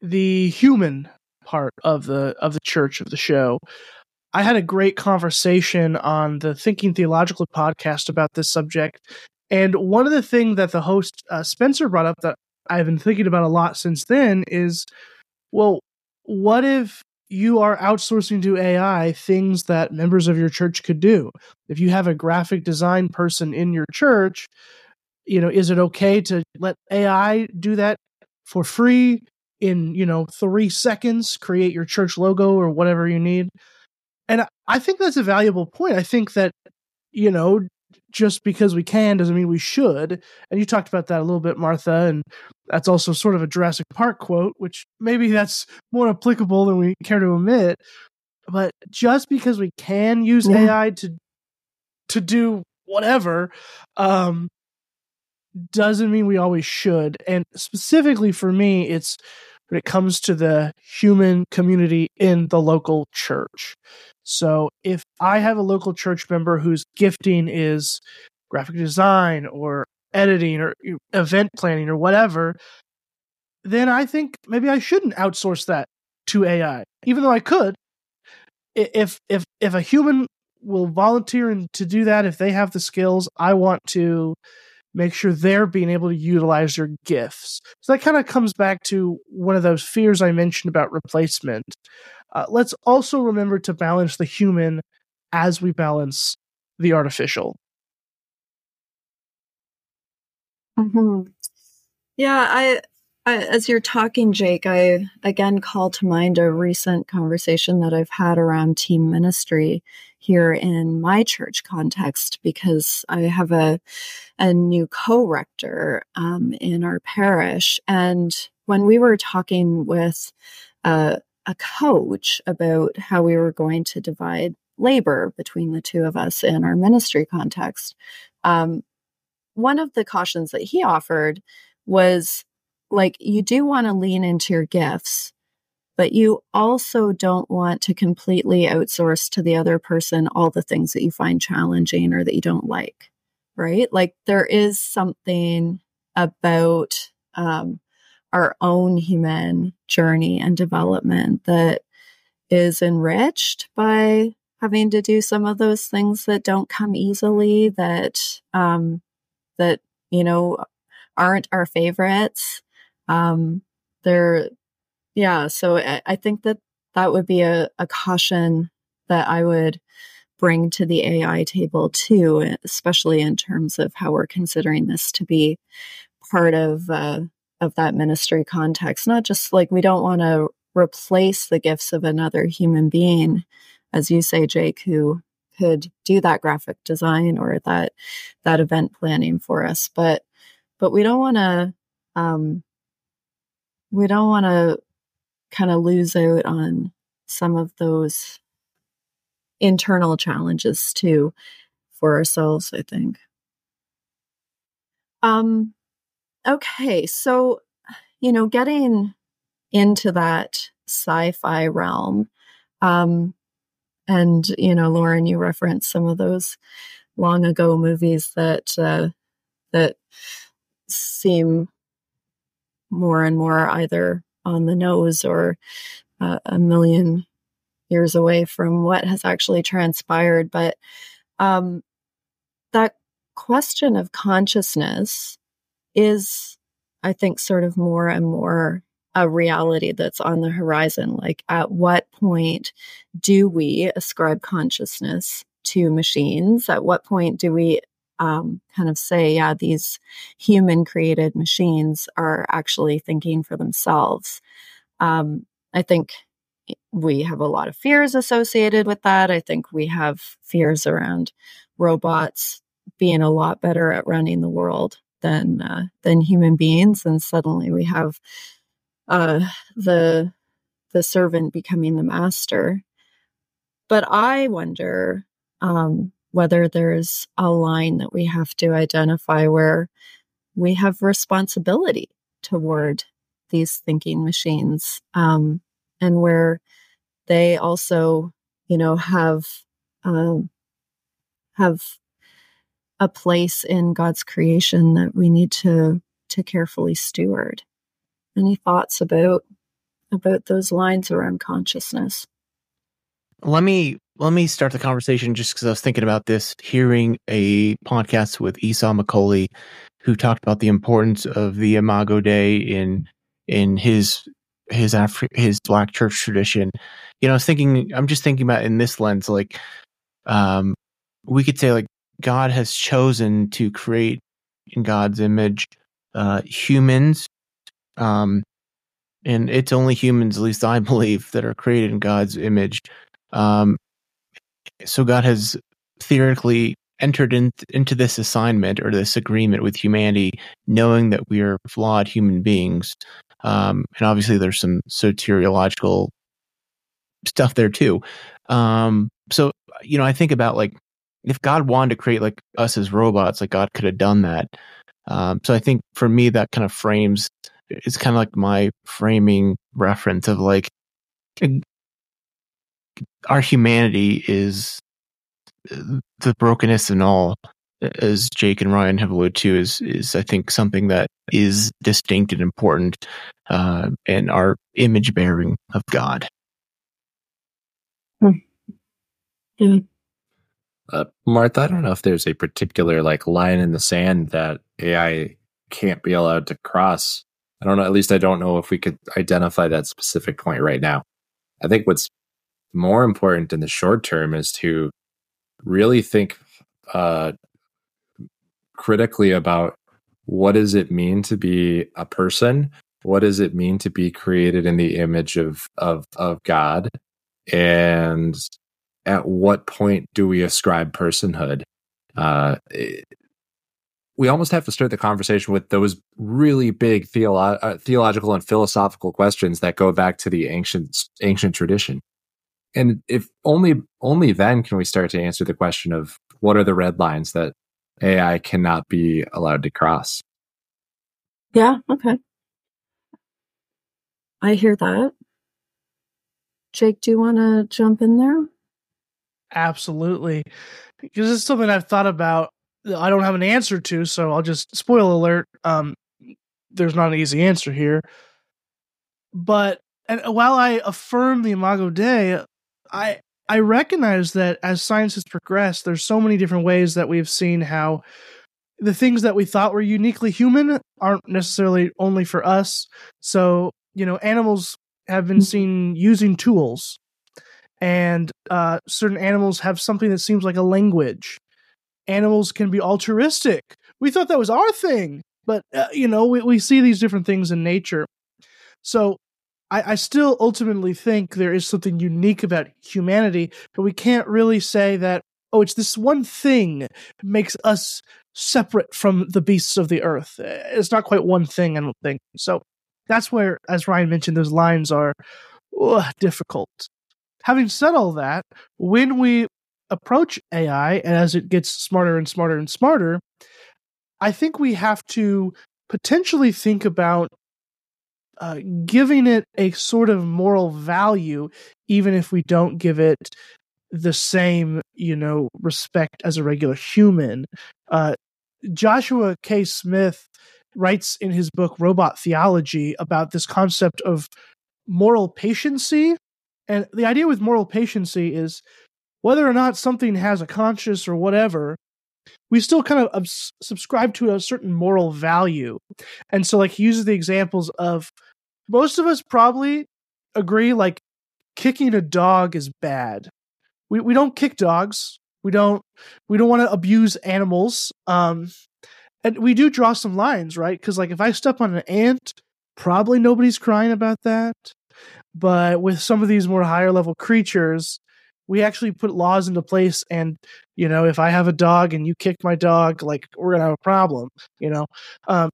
the human part of the of the church of the show. I had a great conversation on the Thinking Theological podcast about this subject. And one of the things that the host uh, Spencer brought up that I've been thinking about a lot since then is well, what if you are outsourcing to AI things that members of your church could do. If you have a graphic design person in your church, you know, is it okay to let AI do that for free in, you know, 3 seconds, create your church logo or whatever you need? And I think that's a valuable point. I think that you know, just because we can doesn't mean we should. And you talked about that a little bit, Martha, and that's also sort of a Jurassic Park quote, which maybe that's more applicable than we care to admit. But just because we can use yeah. AI to to do whatever, um, doesn't mean we always should. And specifically for me, it's when it comes to the human community in the local church. So if I have a local church member whose gifting is graphic design or editing or event planning or whatever, then I think maybe I shouldn't outsource that to AI, even though I could. If if if a human will volunteer to do that, if they have the skills, I want to make sure they're being able to utilize their gifts. So that kind of comes back to one of those fears I mentioned about replacement. Uh, let's also remember to balance the human as we balance the artificial. Mm-hmm. Yeah, I, I, as you're talking, Jake, I again call to mind a recent conversation that I've had around team ministry here in my church context because I have a a new co-rector um, in our parish, and when we were talking with uh, a coach about how we were going to divide labor between the two of us in our ministry context. Um, one of the cautions that he offered was like, you do want to lean into your gifts, but you also don't want to completely outsource to the other person all the things that you find challenging or that you don't like, right? Like, there is something about um, our own human journey and development that is enriched by having to do some of those things that don't come easily that um that you know aren't our favorites um they're yeah so I, think that that would be a, a caution that i would bring to the ai table too especially in terms of how we're considering this to be part of uh, of that ministry context. Not just like we don't want to replace the gifts of another human being, as you say, Jake, who could do that graphic design or that that event planning for us. But but we don't want to um, we don't want to kind of lose out on some of those internal challenges too for ourselves. I think. Um, Okay, so, you know, getting into that sci fi realm, um, and, you know, Loren, you referenced some of those long ago movies that, uh, that seem more and more either on the nose or uh, a million years away from what has actually transpired. But um, that question of consciousness is, I think, sort of more and more a reality that's on the horizon. Like, at what point do we ascribe consciousness to machines? At what point do we um, kind of say, yeah, these human created machines are actually thinking for themselves? Um, I think we have a lot of fears associated with that. I think we have fears around robots being a lot better at running the world than uh, than human beings, and suddenly we have uh, the the servant becoming the master. But I wonder um, whether there's a line that we have to identify where we have responsibility toward these thinking machines um, and where they also you know have um, have a place in God's creation that we need to to carefully steward. Any thoughts about about those lines around consciousness? Let me let me start the conversation just because I was thinking about this, hearing a podcast with Esau McCaulley, who talked about the importance of the Imago Dei in in his his Afri- his black church tradition. You know, I was thinking, I'm just thinking about in this lens, like, um, we could say like God has chosen to create in God's image uh, humans, um, and it's only humans, at least I <laughs> believe, that are created in God's image. Um, so God has theoretically entered in, into this assignment or this agreement with humanity, knowing that we are flawed human beings. Um, and obviously, there's some soteriological stuff there too. Um, so, you know, I think about like if God wanted to create like us as robots, like God could have done that. Um, so I think for me, that kind of frames it's kind of like my framing reference of like our humanity is the brokenness and all, as Jake and Ryan have alluded to, is is I think something that is distinct and important, uh, and our image bearing of God. Hmm. Yeah. Uh, Martha, I don't know if there's a particular like line in the sand that AI can't be allowed to cross. I don't know. At least I don't know if we could identify that specific point right now. I think what's more important in the short term is to really think uh, critically about what does it mean to be a person? What does it mean to be created in the image of of of god? And at what point do we ascribe personhood? Uh, it, we almost have to start the conversation with those really big theolo- uh, theological and philosophical questions that go back to the ancient ancient tradition and if only only then can we start to answer the question of what are the red lines that AI cannot be allowed to cross. Yeah, okay. I hear that. Jake, do you want to jump in there? Absolutely. Because it's something I've thought about. I don't have an answer to, so I'll just spoil alert. Um, there's not an easy answer here. But and while I affirm the Imago Dei, I I recognize that as science has progressed, there's so many different ways that we've seen how the things that we thought were uniquely human aren't necessarily only for us. So, you know, animals have been mm-hmm. seen using tools, and uh, certain animals have something that seems like a language. Animals can be altruistic. We thought that was our thing, but, uh, you know, we, we see these different things in nature. So I, I still ultimately think there is something unique about humanity, but we can't really say that, oh, it's this one thing makes us separate from the beasts of the earth. It's not quite one thing, I don't think. So that's where, as Ryan mentioned, those lines are ugh, difficult. Having said all that, when we approach AI and as it gets smarter and smarter and smarter, I think we have to potentially think about uh, giving it a sort of moral value, even if we don't give it the same, you know, respect as a regular human. Uh, Joshua K. Smith writes in his book Robot Theology about this concept of moral patiency. And the idea with moral patiency is whether or not something has a conscience or whatever, we still kind of subscribe to a certain moral value. And so, like, he uses the examples of most of us probably agree, like, kicking a dog is bad. We, we don't kick dogs. We don't we don't want to abuse animals. Um, and we do draw some lines, right? Because like if I step on an ant, probably nobody's crying about that. But with some of these more higher level creatures, we actually put laws into place. And you know, if I have a dog and you kick my dog, like we're gonna have a problem. You know, um,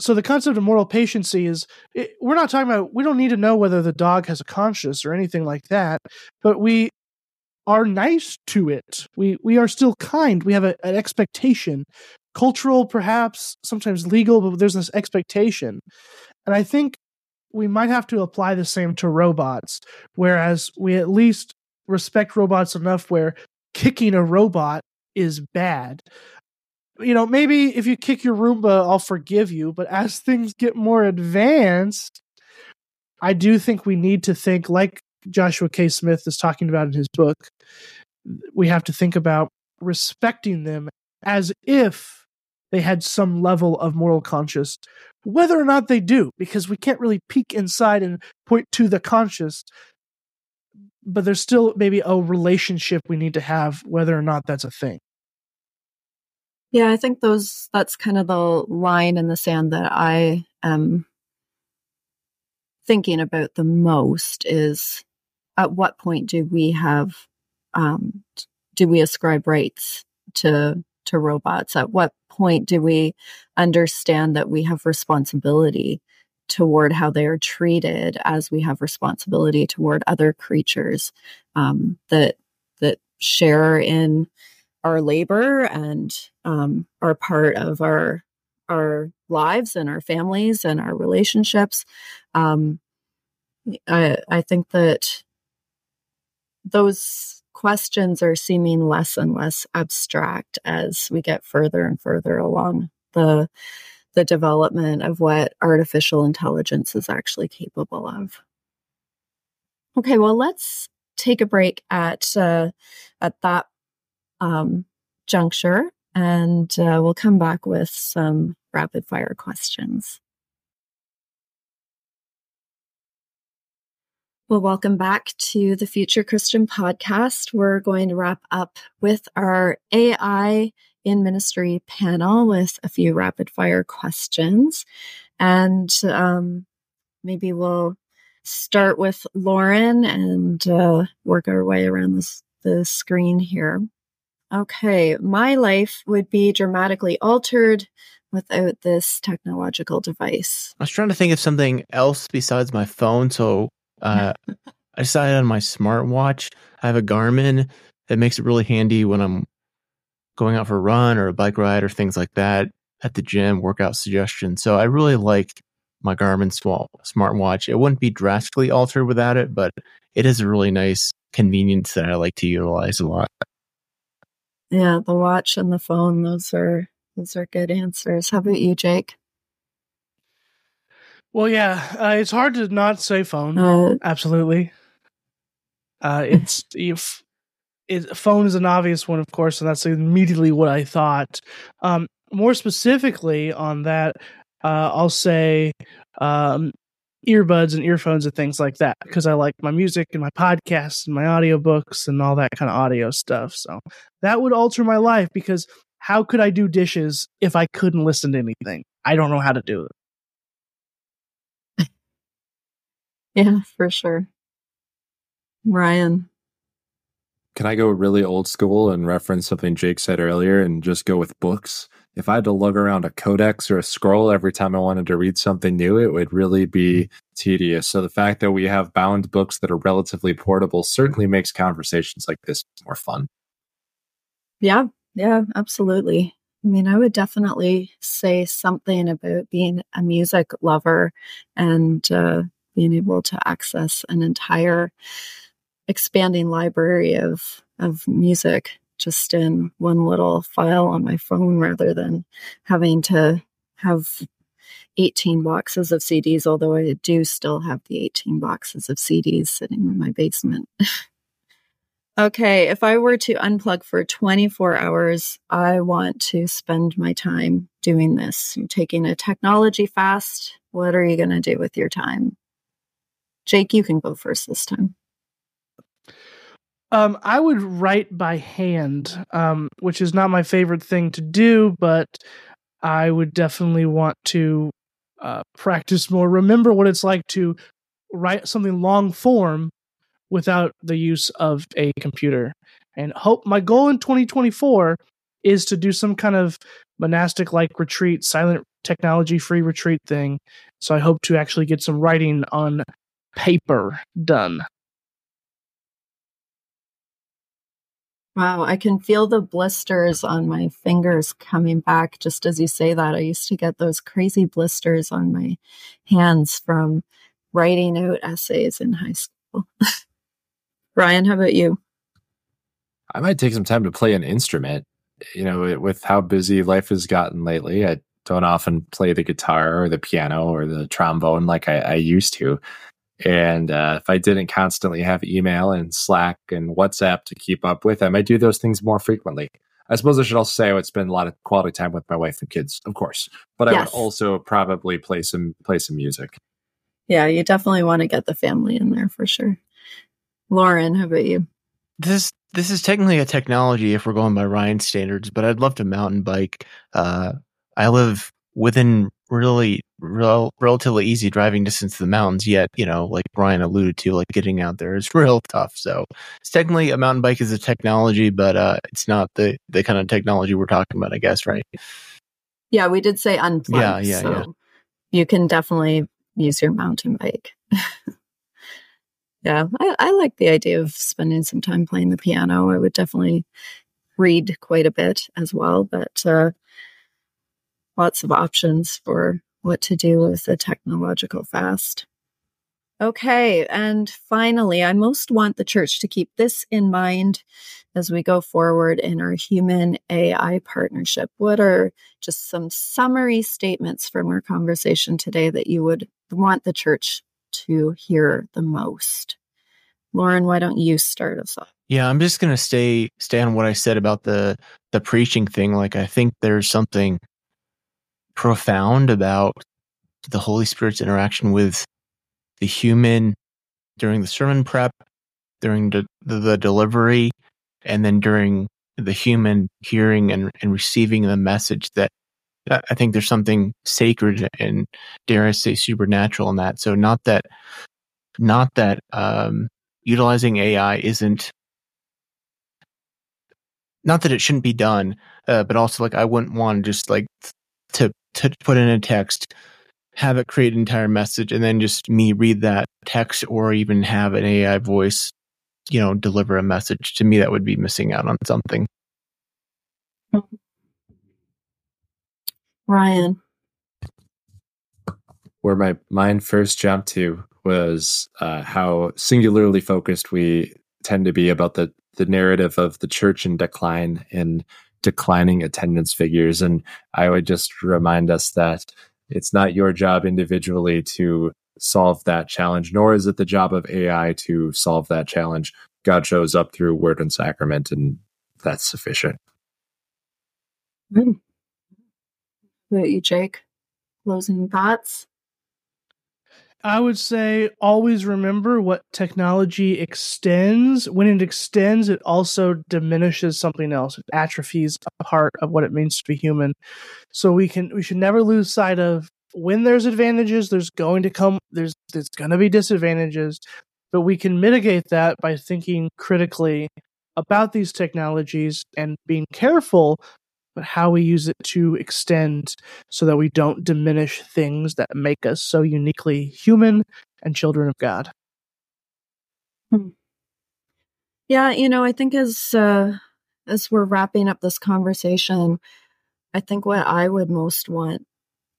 so the concept of moral patiency is it, we're not talking about we don't need to know whether the dog has a conscience or anything like that but we are nice to it. We we are still kind. We have a, an expectation. Cultural perhaps sometimes legal but there's this expectation. And i think we might have to apply the same to robots whereas we at least respect robots enough where kicking a robot is bad you know, maybe if you kick your Roomba, I'll forgive you. But as things get more advanced, I do think we need to think, like Joshua K. Smith is talking about in his book, we have to think about respecting them as if they had some level of moral conscience, whether or not they do, because we can't really peek inside and point to the conscious. But there's still maybe a relationship we need to have, whether or not that's a thing. Yeah, I think those that's kind of the line in the sand that I am thinking about the most is at what point do we have um, do we ascribe rights to to robots? At what point do we understand that we have responsibility toward how they are treated as we have responsibility toward other creatures um, that that share in our labor and um, are part of our our lives and our families and our relationships. Um, I, I think that those questions are seeming less and less abstract as we get further and further along the the development of what artificial intelligence is actually capable of. Okay, well, let's take a break at uh, at that um, juncture, and uh, we'll come back with some rapid fire questions. Well, welcome back to the Future Christian podcast. We're going to wrap up with our AI in ministry panel with a few rapid fire questions. And um, maybe we'll start with Loren and uh, work our way around this, the screen here. Okay, my life would be dramatically altered without this technological device. I was trying to think of something else besides my phone. So uh, <laughs> I decided on my smartwatch. I have a Garmin that makes it really handy when I'm going out for a run or a bike ride or things like that at the gym, workout suggestions. So I really like my Garmin smartwatch. It wouldn't be drastically altered without it, but it is a really nice convenience that I like to utilize a lot. Yeah, the watch and the phone, those are those are good answers. How about you, Jake? Well, yeah, uh, it's hard to not say phone. Uh, Absolutely. Uh, it's if it, phone is an obvious one, of course, and that's immediately what I thought. Um, more specifically on that, uh, I'll say um, earbuds and earphones and things like that because I like my music and my podcasts and my audiobooks and all that kind of audio stuff. So that would alter my life because how could I do dishes if I couldn't listen to anything? I don't know how to do it. <laughs> yeah, for sure. Ryan. Can I go really old school and reference something Jake said earlier and just go with books? If I had to lug around a codex or a scroll every time I wanted to read something new, it would really be tedious. So the fact that we have bound books that are relatively portable certainly makes conversations like this more fun. Yeah, yeah, absolutely. I mean, I would definitely say something about being a music lover and uh, being able to access an entire expanding library of of music just in one little file on my phone rather than having to have 18 boxes of CDs, although I do still have the 18 boxes of CDs sitting in my basement. <laughs> okay, if I were to unplug for 24 hours, I want to spend my time doing this. You're taking a technology fast. What are you going to do with your time? Jake, you can go first this time. Um, I would write by hand, um, which is not my favorite thing to do, but I would definitely want to uh, practice more. Remember what it's like to write something long form without the use of a computer. And hope my goal in 2024 is to do some kind of monastic like retreat, silent technology free retreat thing. So I hope to actually get some writing on paper done. Wow, I can feel the blisters on my fingers coming back just as you say that. I used to get those crazy blisters on my hands from writing out essays in high school. <laughs> Ryan, how about you? I might take some time to play an instrument. You know, with how busy life has gotten lately, I don't often play the guitar or the piano or the trombone like I, I used to. And uh, if I didn't constantly have email and Slack and WhatsApp to keep up with, them, I do those things more frequently. I suppose I should also say I would spend a lot of quality time with my wife and kids, of course, but yes. I would also probably play some play some music. Yeah, you definitely want to get the family in there for sure. Loren, how about you? This this is technically a technology if we're going by Ryan standards, but I'd love to mountain bike. Uh, I live within really rel- relatively easy driving distance to the mountains yet you know like Ryan alluded to like getting out there is <laughs> real tough. So it's technically a mountain bike is a technology but uh it's not the the kind of technology we're talking about i guess right? Yeah we did say unplugged yeah yeah, so yeah. you can definitely use your mountain bike. <laughs> Yeah I, I like the idea of spending some time playing the piano. I would definitely read quite a bit as well but uh lots of options for what to do with the technological fast. Okay, and finally, I most want the church to keep this in mind as we go forward in our human AI partnership. What are just some summary statements from our conversation today that you would want the church to hear the most? Loren, why don't you start us off? Yeah, I'm just gonna stay stay on what I said about the the preaching thing. Like I think there's something profound about the Holy Spirit's interaction with the human during the sermon prep, during the, the, the delivery, and then during the human hearing and, and receiving the message that I think there's something sacred and dare I say supernatural in that. So not that, not that, um, utilizing AI isn't, not that it shouldn't be done, uh, but also like I wouldn't want to just like to to put in a text, have it create an entire message, and then just me read that text or even have an AI voice, you know, deliver a message. To me, that would be missing out on something. Ryan. Where my mind first jumped to was uh, how singularly focused we tend to be about the the narrative of the church in decline and declining attendance figures. And I would just remind us that it's not your job individually to solve that challenge, nor is it the job of AI to solve that challenge. God shows up through word and sacrament, and that's sufficient. Good. What you, Jake? Closing thoughts? I would say always remember what technology extends. When it extends, it also diminishes something else. It atrophies a part of what it means to be human. So we can we should never lose sight of when there's advantages, there's going to come there's there's going to be disadvantages, but we can mitigate that by thinking critically about these technologies and being careful but how we use it to extend so that we don't diminish things that make us so uniquely human and children of God. Hmm. Yeah, you know, I think as uh, as we're wrapping up this conversation, I think what I would most want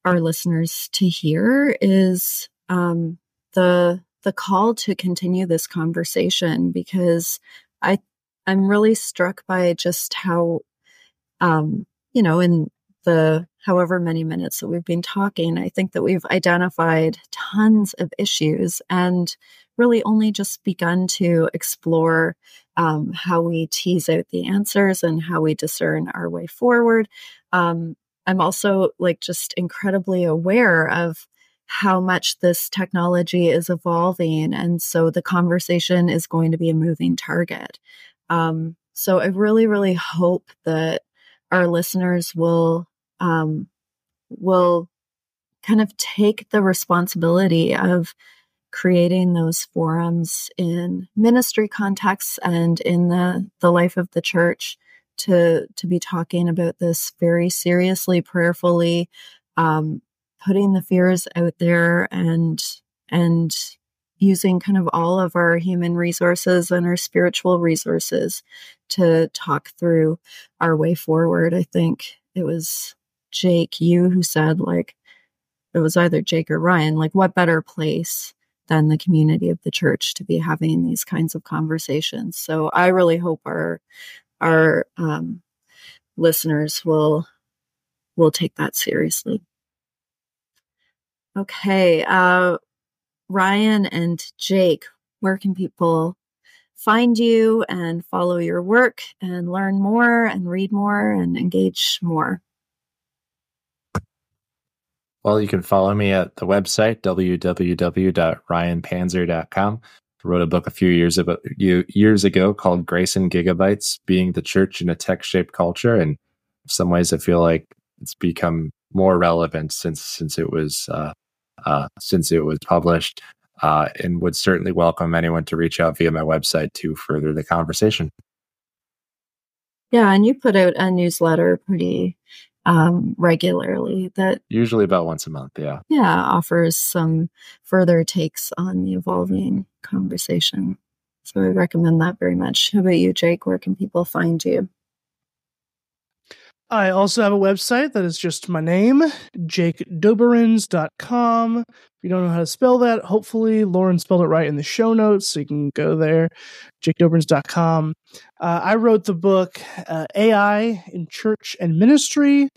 our listeners to hear is um, the the call to continue this conversation because I I'm really struck by just how um, you know, in the however many minutes that we've been talking, I think that we've identified tons of issues and really only just begun to explore um, how we tease out the answers and how we discern our way forward. Um, I'm also like just incredibly aware of how much this technology is evolving. And so the conversation is going to be a moving target. Um, so I really, really hope that our listeners will, um, will kind of take the responsibility of creating those forums in ministry contexts and in the, the life of the church to to be talking about this very seriously, prayerfully, um, putting the fears out there and and using kind of all of our human resources and our spiritual resources to talk through our way forward. I think it was Jake, you who said like it was either Jake or Ryan, like what better place than the community of the church to be having these kinds of conversations. So I really hope our our um, listeners will will take that seriously. Okay, uh, Ryan and Jake, where can people find you and follow your work and learn more and read more and engage more? Well, you can follow me at the website www.ryanpanzer.com wrote a book a few years about years ago called Grace and Gigabytes: Being the Church in a Tech-Shaped Culture, and in some ways, I feel like it's become more relevant since since it was uh, uh, since it was published, uh, and would certainly welcome anyone to reach out via my website to further the conversation. Yeah, and you put out a newsletter pretty um, regularly that usually about once a month yeah. Yeah offers some further takes on the evolving conversation. So i recommend that very much. How about you jake? Where can people find you I also have a website that is just my name, jakedoberenz.com. If you don't know how to spell that, hopefully Loren spelled it right in the show notes, so you can go there, jakedoberenz.com. Uh, I wrote the book uh, AI in Church and Ministry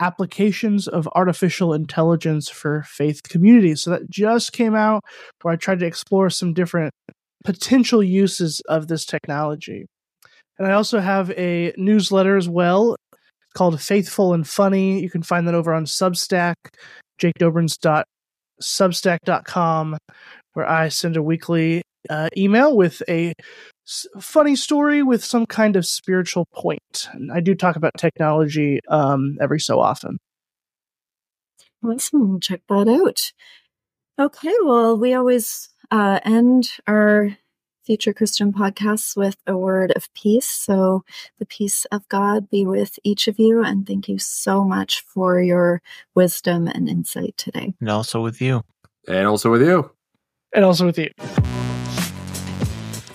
Applications of Artificial Intelligence for Faith Communities. So that just came out where I tried to explore some different potential uses of this technology. And I also have a newsletter as well called Faithful and Funny. You can find that over on Substack, jakedoberenz.substack.com, where I send a weekly uh, email with a s- funny story with some kind of spiritual point. And I do talk about technology um, every so often. Awesome. Check that out. Okay. Well, we always uh, end our Future Christian podcasts with a word of peace. So, the peace of God be with each of you. And thank you so much for your wisdom and insight today. And also with you. And also with you. And also with you.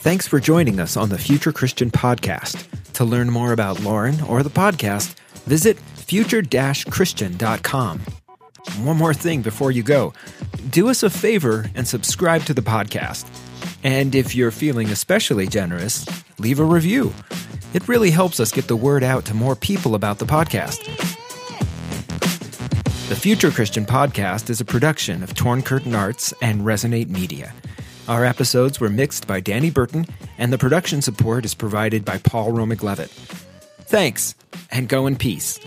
Thanks for joining us on the Future Christian podcast. To learn more about Loren or the podcast, visit future christian.com. One more thing before you go do us a favor and subscribe to the podcast. And if you're feeling especially generous, leave a review. It really helps us get the word out to more people about the podcast. The Future Christian Podcast is a production of Torn Curtain Arts and Resonate Media. Our episodes were mixed by Danny Burton, and the production support is provided by Paul Romig Levitt. Thanks, and go in peace.